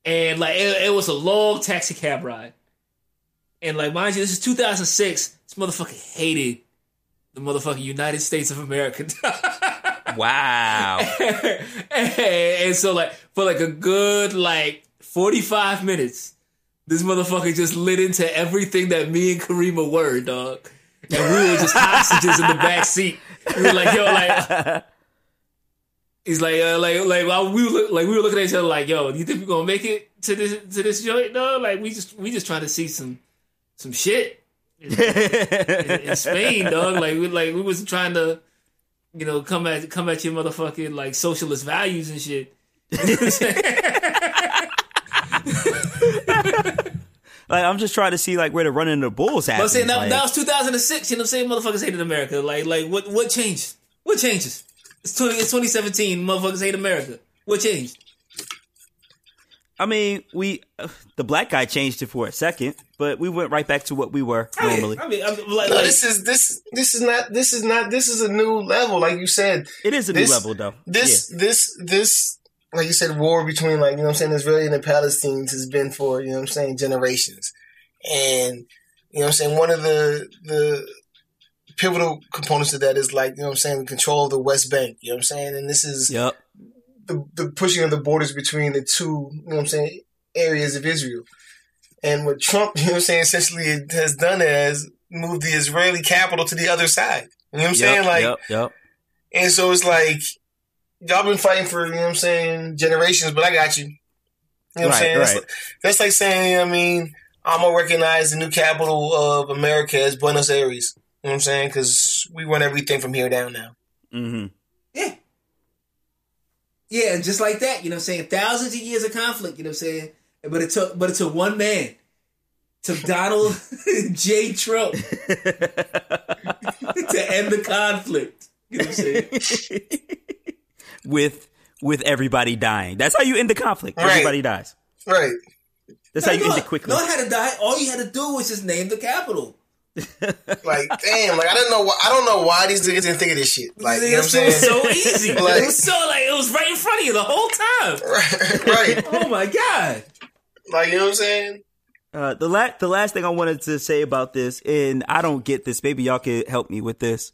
And like, it, it was a long taxi cab ride. And like, mind you, this is 2006. This motherfucker hated the motherfucking United States of America. Wow. and so like for like a good like 45 minutes, this motherfucker just lit into everything that me and Karima were, dog. And we were just hostages in the back seat. We were like, yo, like He's like, uh, like, like, while we were like, we were looking at each other, like, yo, do you think we're gonna make it to this to this joint? No, like, we just we just trying to see some some shit in, in Spain, dog. Like, we like we was trying to, you know, come at come at your motherfucking like socialist values and shit. You know? Like I'm just trying to see like where the running of the bulls But I'm saying that, like, now it's 2006. You know what I'm saying? Motherfuckers hated America. Like, like what what changed? What changes? It's 20, it's 2017. Motherfuckers hate America. What changed? I mean, we uh, the black guy changed it for a second, but we went right back to what we were I mean, normally. I mean, I'm like, No, like this is this this is not this is not this is a new level, like you said. it is a this- new level, though. This this this like you said, war between like you know what I'm saying Israeli and the Palestinians has been for you know what I'm saying generations, and you know what I'm saying one of the the pivotal components of that is like you know what I'm saying control of the West Bank. You know what I'm saying, and this is. Yep. the, the pushing of the borders between the two, you know what I'm saying, areas of Israel. And what Trump, you know what I'm saying, essentially has done is moved the Israeli capital to the other side. You know what I'm saying? Like, yep. Yep. and so it's like, y'all been fighting for, you know what I'm saying, generations, but I got you. You know what Right, I'm saying? That's, like, that's like saying, I mean, I'm going to recognize the new capital of America as Buenos Aires. You know what I'm saying? Because we run everything from here down now. hmm Yeah. Yeah, and just like that, you know what I'm saying? Thousands of years of conflict, you know what I'm saying? But it took but it took one man. Took Donald J. Trump to end the conflict. You know what I'm saying? With with everybody dying. That's how you end the conflict. Right. Everybody dies. Right. That's how you no, end it quickly. No one had to die. All you had to do was just name the capital. Like, damn, like I don't know why I don't know why these niggas didn't think of this shit. Like, you know what I'm it saying? was so easy. Like- it was so like it was right in front of you the whole time. right, right. Oh my god. Like, you know what I'm saying? Uh, the last the last thing I wanted to say about this, and I don't get this. Maybe y'all could help me with this.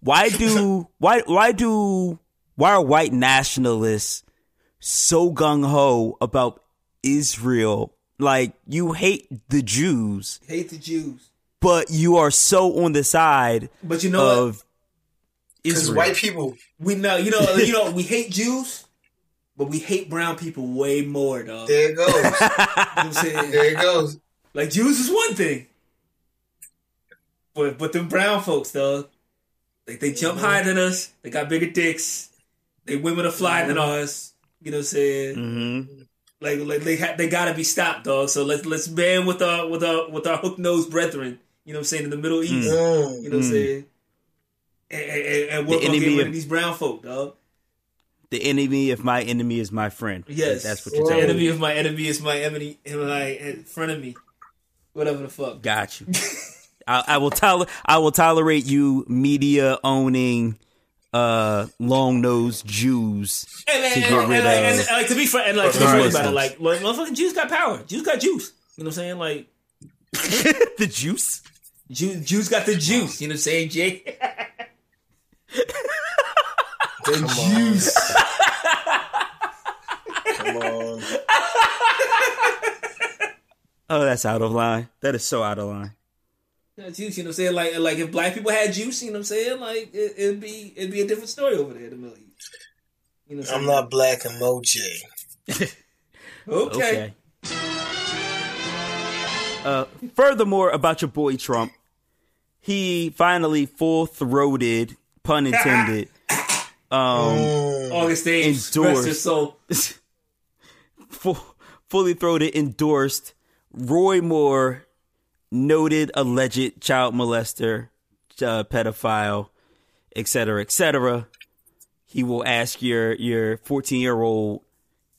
Why do why why do why are white nationalists so gung ho about Israel? Like you hate the Jews, Hate the Jews. but you are so on the side But you know of Because Israel. white people, We know, you know, you know, we hate Jews, but we hate brown people way more, dog. There it goes. what I'm saying? there it goes. Like Jews is one thing, but but them brown folks, dog, like they jump mm-hmm. higher than us. They got bigger dicks. They women are flyer than us. You know what I'm saying? Mhm. Like like they ha- they gotta be stopped, dog. So let's let's band with our with our with our hook nosed brethren. You know what I'm saying in the Middle East. Mm. You know what I'm saying? And, and, and we're The gonna get rid of- of these brown folk, dog. the enemy of my enemy is my friend. Yes, that's what you're Whoa. the telling enemy me. of my enemy is my enemy, my friend of me. Whatever the fuck. Got you. I, I will tol- I will tolerate you media owning uh long nosed Jews Hey man, to and, get and, rid like, and, of like to be frank, and like to be Right. about it, like, like motherfucking Jews got power. Jews got juice. You know what I'm saying? Like the juice. Jews, Jews got the juice. You know what I'm saying, Jay? the juice. Come on. Oh, that's out of line. That is so out of line. Got juice. You know what I'm saying? Like, like if black people had juice, you know what I'm saying? Like it, it'd be it'd be a different story over there in the Middle East. You know I'm I'm not black emoji. okay. Okay. Uh, furthermore, about your boy Trump, he finally full throated, pun intended, um, Mm. August 8th, Endorsed. your soul. full, fully throated endorsed Roy Moore, noted alleged child molester, uh, pedophile, etc., etc. He will ask your your 14 year old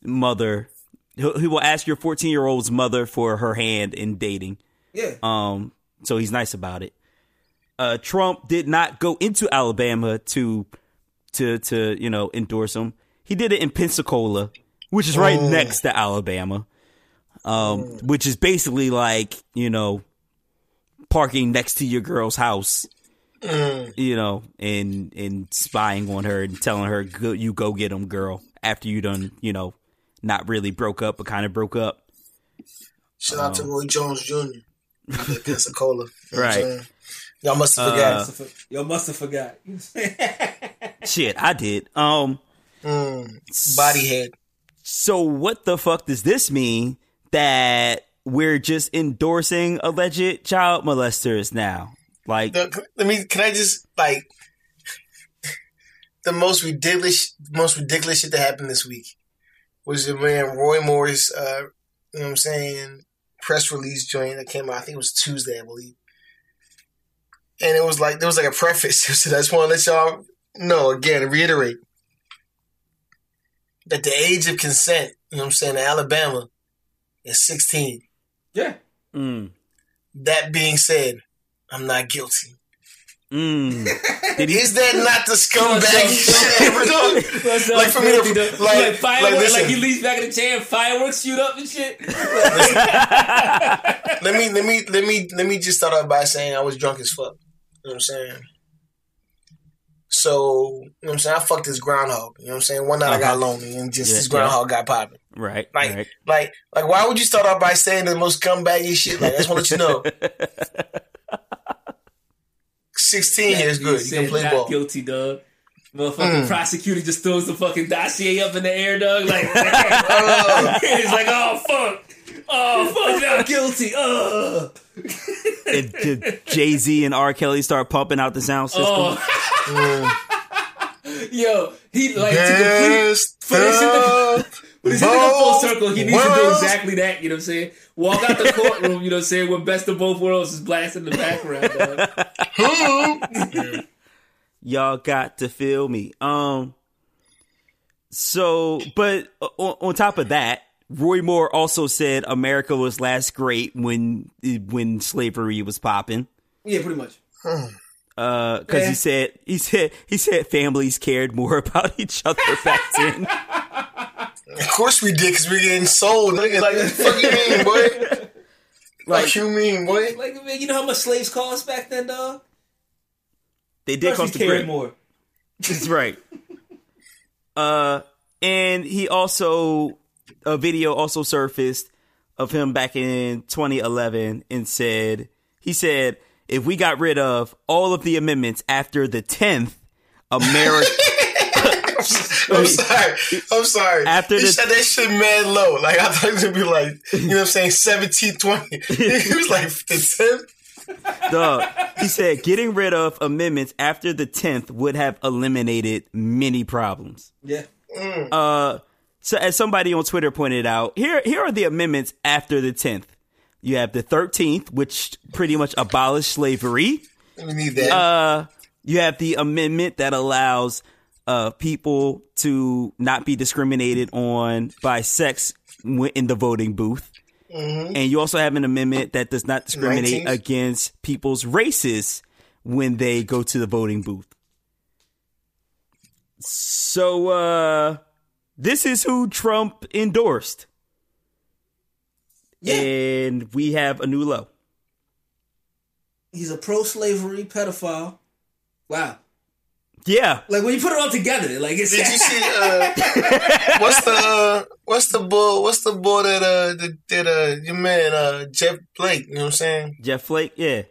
mother. He will ask your 14 year old's mother for her hand in dating. Yeah. Um, so he's nice about it. Uh, Trump did not go into Alabama to to to you know endorse him. He did it in Pensacola, which is right next to Alabama. Um, which is basically like you know parking next to your girl's house, you know, and and spying on her and telling her go, you go get him, girl. After you done, you know, not really broke up, but kind of broke up. Shout out to Roy Jones Jr. at Pensacola. You know what I'm Right. saying? Y'all must have forgot. Uh, Y'all must have forgot. Shit, I did. Um. mm. Body head. So what the fuck does this mean that we're just endorsing alleged child molesters now? Like The- Let me. Can I just like the most ridiculous, most ridiculous shit that happened this week was the man Roy Moore's. Uh, you know what I'm saying? Press release joint that came out. I think it was Tuesday, I believe. And it was like there was like a preface. So I just want to let y'all know again, reiterate that the age of consent. You know what I'm saying? In Alabama is 16. Yeah. mm, That being said, I'm not guilty. mm. Did he Is that not the scumbag shit ever done? Like, for me to- like- like, like, fireworks, like, listen. he leaves back in the chair and fireworks shoot up and shit. let me let me let me let me just start off by saying I was drunk as fuck. You know what I'm saying? So, you know what I'm saying? I fucked this groundhog. You know what I'm saying? One night I got Uh-huh. lonely and just Yeah, this yeah. groundhog got popping. Right, Like, right. like, like, why would you start off by saying the most scumbaggy shit? Like, I just want to let you know. 16 here is good. You Said can play not ball. guilty, dog. Motherfucking prosecutor just throws the fucking dossier up in the air, dog. Like, it's like, oh fuck, oh fuck, not guilty. Uh. Jay Z and R. Kelly start pumping out the sound system. Oh. Yo, he like to complete Yes, he's this shit to, for this shit to go full circle. He needs to do exactly that. You know what I'm saying? Walk out the courtroom. You know what I'm saying? When best of both worlds is blasting in the background. Dog. Y'all got to feel me. Um. So, but on, on top of that, Roy Moore also said America was last great when when slavery was popping. Yeah, pretty much. Uh, because Yeah. he said he said he said families cared more about each other back then. Of course we did, because we're getting sold. Nigga, like, what fuck you mean, boy? Like Like, you mean, boy? Like, man, you know how much slaves cost back then, dog? they did cost we a cared grip. more. That's right. Uh, and he also a video also surfaced of him back in 2011 and said he said if we got rid of all of the amendments after the 10th America I'm sorry. I'm sorry. After he the- said that shit mad low. Like I thought it was gonna be like, you know what I'm saying, 17, 20. he was like the 10th. Dog, he said getting rid of amendments after the 10th would have eliminated many problems. Yeah. Uh, so as somebody on Twitter pointed out, here here are the amendments after the 10th. You have the 13th, which pretty much abolished slavery. We need that. Uh, you have the amendment that allows uh people to not be discriminated on by sex in the voting booth. And you also have an amendment that does not discriminate 19th. against people's races when they go to the voting booth. So uh this is who Trump endorsed. Yeah. And we have a new low. He's a pro-slavery pedophile. Wow. Yeah. Like when you put it all together, like it's Did you see uh what's the uh what's the bull what's the bull that uh that, that uh your man uh Jeff Blake, you know what I'm saying? Jeff Flake, yeah.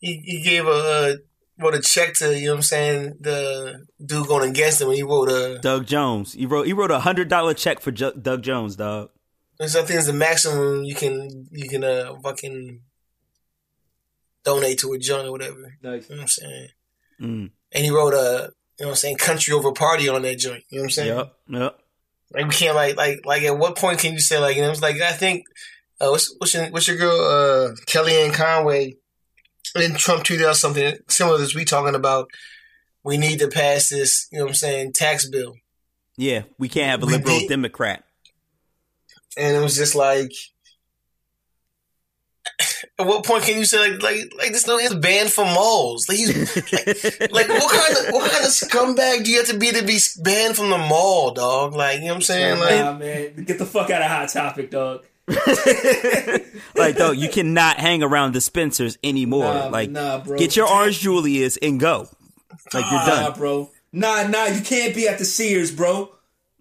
He he gave a uh wrote a check to, you know what I'm saying, the dude going against him and he wrote a Doug Jones. He wrote he wrote a hundred dollar check for Ju- Doug Jones, dog. I think it's the maximum you can you can uh fucking donate to a joint or whatever. Nice. You know what I'm saying? Mm. And he wrote a you know what I'm saying, country over party on that joint. You know what I'm saying? Yep, yep. Like we can't like like like at what point can you say like you know it's like I think uh, what's what's your what's your girl uh Kellyanne Conway and Trump tweeted out something similar to this we talking about we need to pass this you know what I'm saying tax bill Yeah, we can't have a We liberal did- Democrat. and it was just like at what point can you say like like like this no is banned from malls like he's like, like what kind of what kind of scumbag do you have to be to be banned from the mall dog like you know what I'm saying like Nah, man, get the fuck out of hot topic, dog. like, though, you cannot hang around the Spencers anymore. Nah, like, nah, bro. get your orange Julius and go. Like, you're Nah, done. bro. Nah, nah, you can't be at the Sears, bro.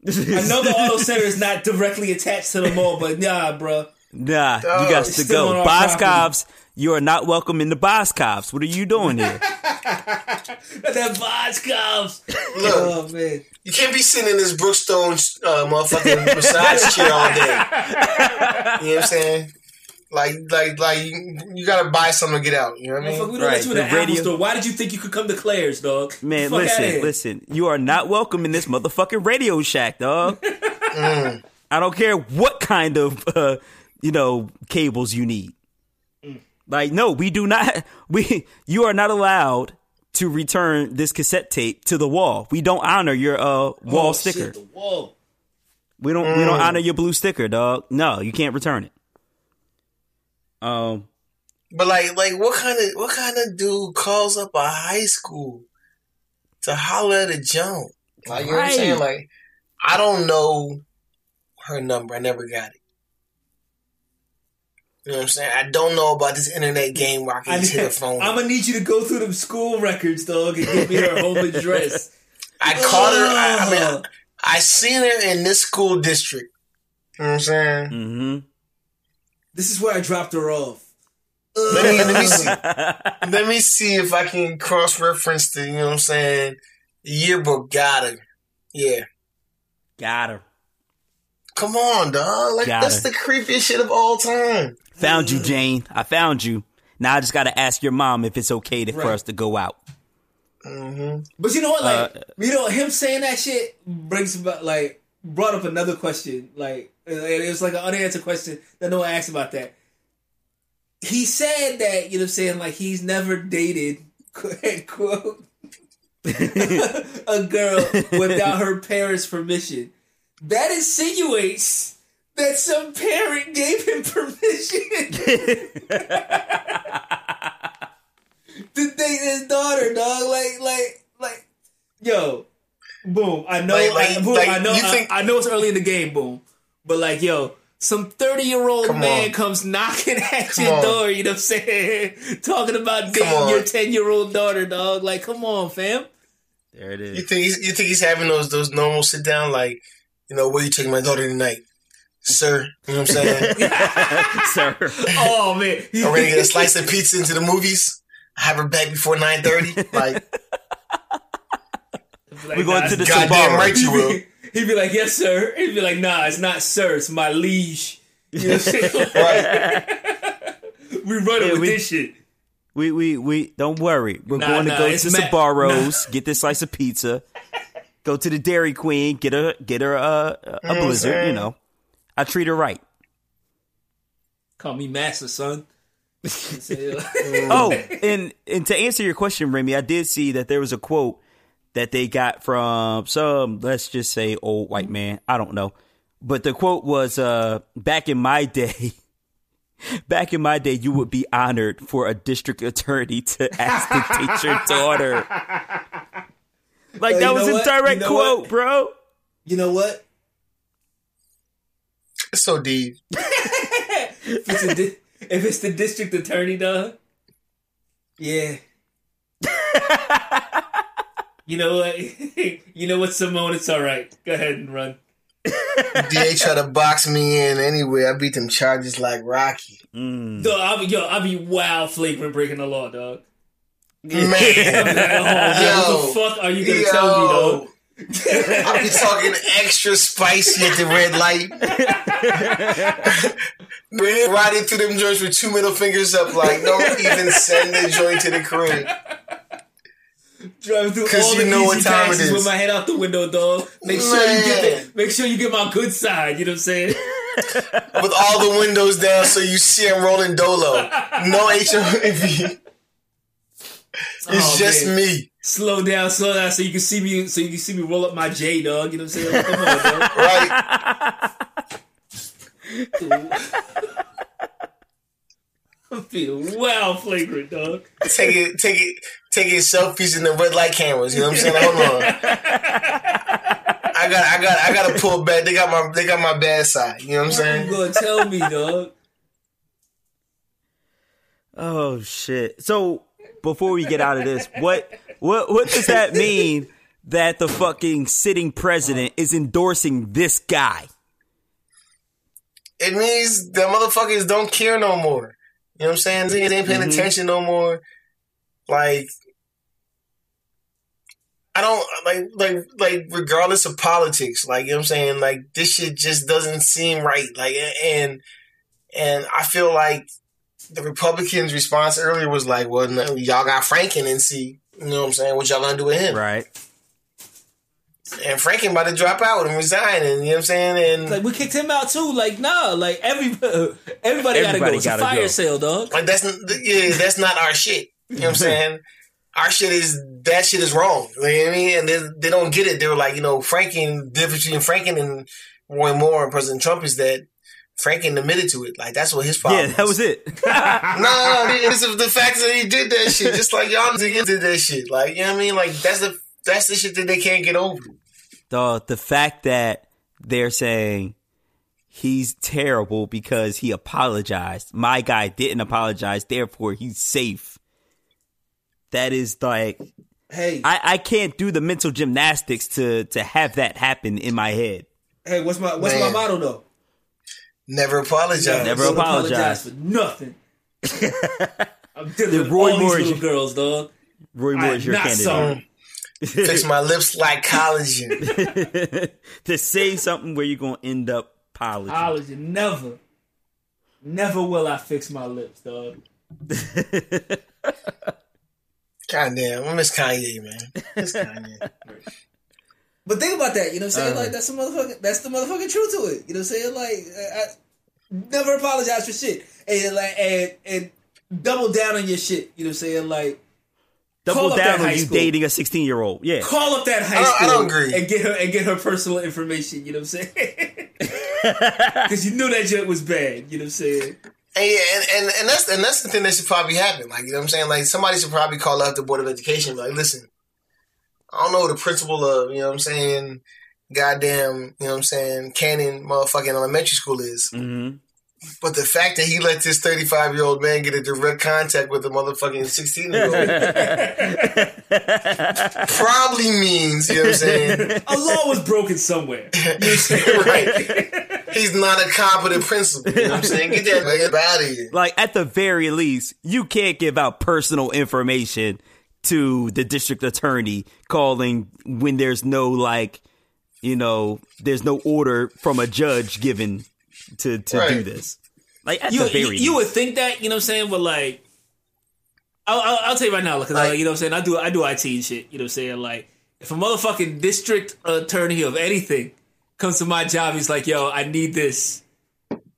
I know the auto center is not directly attached to the mall, but nah, bro. Nah, you got to go. our Boscovs, you are not welcome in the Boscovs. What are you doing here? That Vodkovs. look Oh man. You can't be sitting in this Brookstone uh, motherfucking massage chair all day. You know what I'm saying? Like, like, like, you, you gotta buy something to get out. You know what I Motherfucker, mean? we don't Right, let you in the the Apple radio- store. Why did you think you could come to Claire's, dog? Man, Fuck listen, listen. You are not welcome in this motherfucking Radio Shack, dog. Mm. I don't care what kind of, uh, you know, cables you need. Mm. Like, no, we do not. We, you are not allowed to return this cassette tape to the wall. We don't honor your uh wall Oh, sticker. Shit, the wall. We don't. We don't honor your blue sticker, dog. No, you can't return it. Um. But like, like, what kind of, what kind of dude calls up a high school to holler at a jump? Like, you know what I'm saying? Like, I don't know her number. I never got it. You know what I'm saying? I don't know about this internet game where I I can just hit a phone. am gonna need you to go through them school records, dog, and give me her home address. I caught her. I, I mean, Ugh. I seen her in this school district. You know what I'm saying? hmm this is where I dropped her off. Let me let me see. Let me see if I can cross reference the. You know what I'm saying? The yearbook got her. Yeah. Got her. Come on, dog. Like Got that's her. the creepiest shit of all time. Found you, Jane. I found you. Now I just got to ask your mom if it's okay to, for us to go out. But you know what? Like, Uh, you know, him saying that shit brings about like brought up another question. Like, it was like an unanswered question that no one asked about that. He said that you know, what I'm saying like he's never dated quote, quote a girl without her parents' permission. That insinuates that some parent gave him permission to date his daughter, dog. Like, like, like, yo, boom. I know, Like- like- I, boom, like, I know, you I- think- I, know it's early in the game, boom. But like, yo, some thirty year old Come man on. comes knocking at Come your on. door. You know what I'm saying? Talking about dating your ten year old daughter, dog. Like, come on, fam. There it is. You think he's, you think he's having those those normal sit down like, you know, where you taking my daughter tonight, sir? You know what I'm saying? Sir. Oh man, I'm ready to get a slice of pizza into the movies. I have her back before nine thirty. Like, Like, We're going nah, to the it's- goddamn right you will. He'd be like, "Yes, sir." He'd be like, "Nah, it's not sir. It's my liege." You know what I'm saying? Right. we running Yeah, with we- this shit. We we we don't worry. We're Nah, going to go it's to ma- Sbarro's, get this slice of pizza, go to the Dairy Queen, get her get her uh, a what I'm blizzard. You know, I treat her right. Call me master, son. Oh, and and to answer your question, Remy, I did see that there was a quote that they got from some, let's just say, old white man. I don't know, but the quote was, uh, "Back in my day." Back in my day, you would be honored for a district attorney to ask to teach your daughter. Like that was a direct You know quote, what? bro. you know what? It's so deep. If it's, a di- if it's the district attorney, dog. Yeah. you know what? you know what, Simone? It's all right. Go ahead and run. DA try to box me in anyway. I beat them charges like Rocky. Mm. Dog, I'll be, yo, I'll be wow flagrant breaking the law, dog. Man, Like, oh, what the fuck are you gonna tell me, dog? I be talking extra spicy at the red light. Man, riding through them joints with two middle fingers up, like don't even send the joint to the crib. Driving through all you the know easy what time passes with my head out the window, dog. Make sure you get Man. the, make sure you get my good side. You know what I'm saying? With all the windows down so you see I'm rolling dolo. No HOV. It's Oh, just man. me. Slow down, slow down, so you can see me, so you can see me roll up my J, dog. You know what I'm saying? Come on, dog. Right? I'm feeling wow flagrant, dog. Take it, take it, taking selfies in the red light cameras. You know what I'm saying? Hold on. I got, I got, I got to pull back. They got my, they got my bad side. You know what I'm saying? You saying? gonna tell me, dog? Oh shit! So before we get out of this, what what what does that mean that the fucking sitting president is endorsing this guy? It means the motherfuckers don't care no more. You know what I'm saying? Niggas ain't paying mm-hmm. attention no more. Like, I don't like, like, like, regardless of politics, like, you know what I'm saying? Like, this shit just doesn't seem right. Like, and, and I feel like the Republicans' response earlier was like, well, no, y'all got Franken and see, you know what I'm saying? What y'all gonna do with him? Right? And Franken about to drop out and resign, and you know what I'm saying? And Like we kicked him out too. Like nah, like every everybody, gotta go. Everybody It's a gotta fire go. sale, dog. Like that's yeah, that's not our shit. You know what I'm saying? Our shit is that shit is wrong. You know what I mean? And they, they don't get it. They were like, you know, Franken, the difference between Franken and Roy Moore and President Trump is that Franken admitted to it. Like that's what his problem. Yeah, that was it. No, it's the fact that he did that shit, just like y'all niggas did that shit. Like you know what I mean? Like that's the that's the shit that they can't get over. the the fact that they're saying he's terrible because he apologized. My guy didn't apologize, therefore he's safe. That is like Hey, I, I can't do the mental gymnastics to to have that happen in my head. hey, what's my what's Man. my motto though? Never apologize. Never Don't apologize. for nothing. I'm dealing with Roy all Moore these is- little girls, dog. Roy I Moore am is your not candidate. sorry. Fix my lips like collagen. to say something where you're gonna end up polishing. Apology, never, never will I fix my lips, dog. God damn, I miss Kanye, man. Miss Kanye. But think about that, you know what I'm saying? Uh. like that's the motherfucking that's the motherfucking truth to it. You know what I'm saying? Like I, I never apologize for shit. And like and and double down on your shit. You know what I'm saying? Like Double Call up that down on high you school. dating a 16 year old. Yeah. call up that high I don't- I school don't agree. and get her and get her personal information. You know what I'm saying? Because you knew that shit was bad. You know what I'm saying? And, yeah, and, and, and that's and that's the thing that should probably happen. Like you know what I'm saying? Like somebody should probably call up the Board of Education like, listen, I don't know the principal of, you know what I'm saying, goddamn, you know what I'm saying, Cannon motherfucking elementary school is. hmm But the fact that he let this 35 year old man get a direct contact with a motherfucking 16 year old probably means, you know what I'm saying? A law was broken somewhere. You know what I'm saying? right. He's not a competent principal. You know what I'm saying? Get that nigga out of here. like at the very least, you can't give out personal information to the district attorney calling when there's no like, you know, there's no order from a judge given to to do this. Like at You, the very you, you would think that, you know what I'm saying? But like, I'll, I'll, I'll tell you right now, because Like- you know what I'm saying? I do, I do IT and shit. You know what I'm saying? Like, if a motherfucking district attorney of anything comes to my job, he's like, yo, I need this.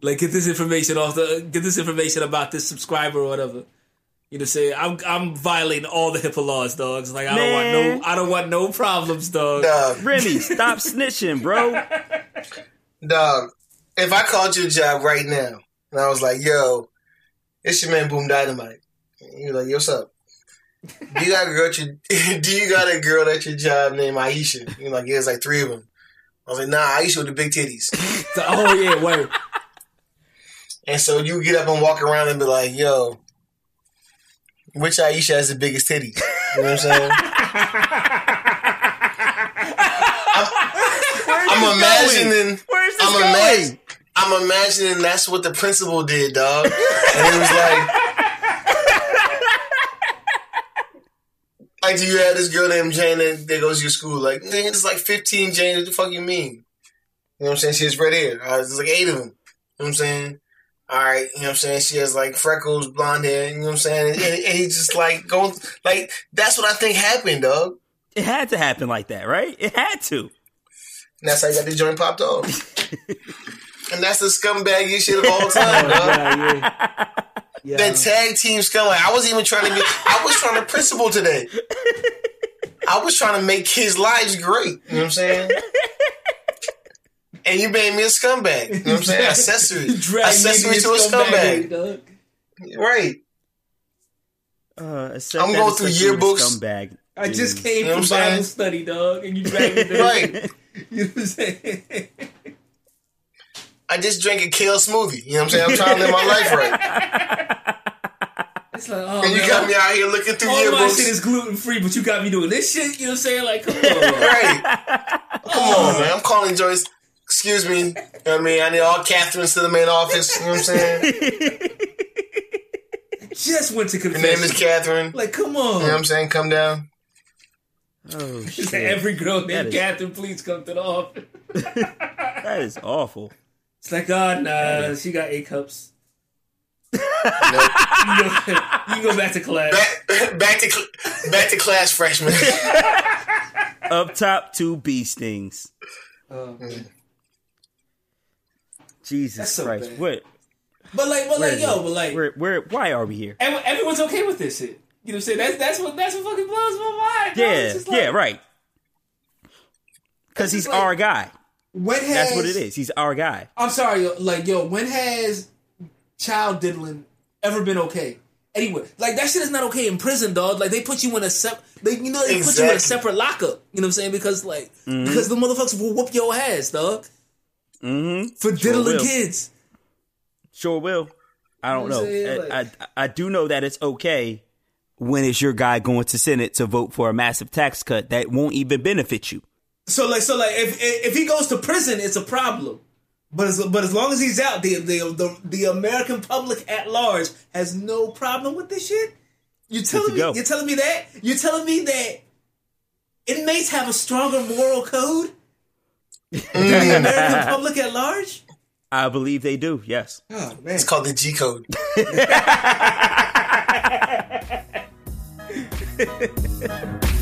Like, get this information off the, get this information about this subscriber or whatever. You know what I'm saying? I'm, I'm violating all the HIPAA laws, dogs. Like, I don't want no, I don't want no problems, dog. Dog, Remy, stop snitching, bro. dog, if I called your job right now and I was like, yo, it's your man Boom Dynamite. You're like, yo, what's up? Do you got a girl at your, do you got a girl at your job named Aisha? You're like, yeah, it's like three of them. I was like, nah, Aisha with the big titties. Oh, yeah, wait. And so you get up and walk around and be like, yo, which Aisha has the biggest titties? You know what I'm saying? I'm, I'm imagining. Where's this I'm going? imagining. I'm imagining that's what the principal did, dog. And it was like, like, do you have this girl named Jane that, that goes to your school? Like, nigga, it's like 15 Jane. What the fuck you mean? You know what I'm saying? She has red hair. Uh, there's like eight of them. You know what I'm saying? All right, you know what I'm saying? She has like freckles, blonde hair, you know what I'm saying? And, and he just like going, like, that's what I think happened, dog. It had to happen like that, right? It had to. And that's how you got the joint popped off. and that's the scumbagiest shit of all time, dog. Yeah, yeah. Yeah. That tag team scum. Like, I wasn't even trying to be, I was trying to principal today. I was trying to make kids' lives great. You know what I'm saying? And you made me a scumbag. You know what I'm saying? Accessory. Drag me Accessory to a your scumbag. dog. Right. Uh, I'm going through yearbooks. Scumbag. I just came You know from what I'm? Bible study, dog, and you dragged me there. Right. You know what I'm saying? I just drank a kale smoothie. You know what I'm saying? I'm trying to live my life right. It's like, oh, And you man, got me out here looking through all my shit is gluten free, but you got me doing this shit. You know what I'm saying? Like, come on. Right. Come on, man. I'm calling Joyce. Excuse me. You know what I mean? I need all Catherines to the main office. You know what I'm saying? Just went to Your confession. name is Catherine. like, come on. You know what. I'm saying? Come down. Oh shit! Every girl That named is- Catherine, please come to the office. that is awful. It's like, God, nah, she got eight cups. Nope. You can go, you can go back to class. back, back to cl- back to class, freshman. Up top, two bee stings. Oh. Jesus so Christ! bad. What? But like, but Where like, yo, it? but like, where? Where? Why are we here? ev- everyone's okay with this shit. You know what I'm saying? That's that's what that's what fucking blows my mind. Yeah, like, yeah, right. Because he's like- our guy. When has That's what it is. He's our guy. I'm sorry, like yo, when has child diddling ever been okay? Anyway, like that shit is not okay in prison, dog. Like they put you in a sep, they you know they put you in a separate lockup. You know what I'm saying? Because like Mm-hmm. because the motherfuckers will whoop your ass, dog, Mm-hmm. for diddling will. kids. Sure will. I don't You know know. what I'm? I, Like- I I do know that it's okay when it's your guy going to Senate to vote for a massive tax cut that won't even benefit you. So like so like if if he goes to prison, it's a problem. But as, but as long as he's out, the, the the the American public at large has no problem with this shit. You telling me you're telling me that you're telling me that inmates have a stronger moral code than the American public at large? I believe they do. Yes. Oh, it's called the G code.